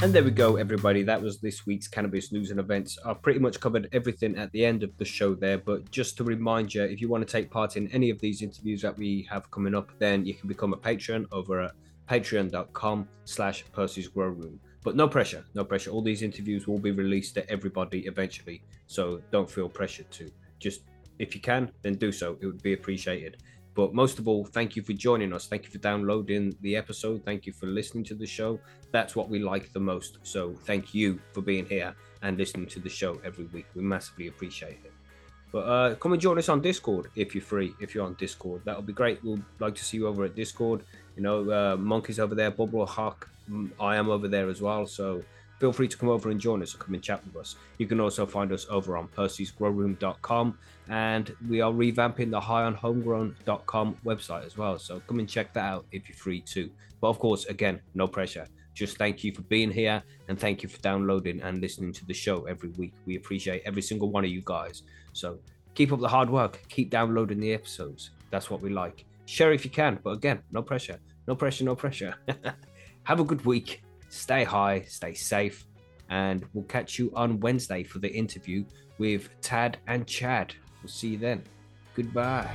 And there we go, everybody. That was this week's cannabis news and events. I've pretty much covered everything at the end of the show there. But just to remind you, if you want to take part in any of these interviews that we have coming up, then you can become a patron over at patreon.com slash Percy's Grow Room. But no pressure, no pressure. All these interviews will be released to everybody eventually. So don't feel pressured to. Just if you can, then do so. It would be appreciated. But most of all, thank you for joining us. Thank you for downloading the episode. Thank you for listening to the show. That's what we like the most. So thank you for being here and listening to the show every week. We massively appreciate it. But uh, come and join us on Discord if you're free. If you're on Discord, that'll be great. We'd like to see you over at Discord. You know, uh, Monkey's over there, Bubble Hawk. Mm, I am over there as well. So feel free to come over and join us or come and chat with us. You can also find us over on percysgrowroom.com and we are revamping the high-on-homegrown.com website as well. So come and check that out if you're free too. But of course, again, no pressure. Just thank you for being here and thank you for downloading and listening to the show every week. We appreciate every single one of you guys. So keep up the hard work, keep downloading the episodes. That's what we like. Share if you can, but again, no pressure. No pressure, no pressure. Have a good week stay high, stay safe, and we'll catch you on Wednesday for the interview with Tad and Chad. We'll see you then. Goodbye.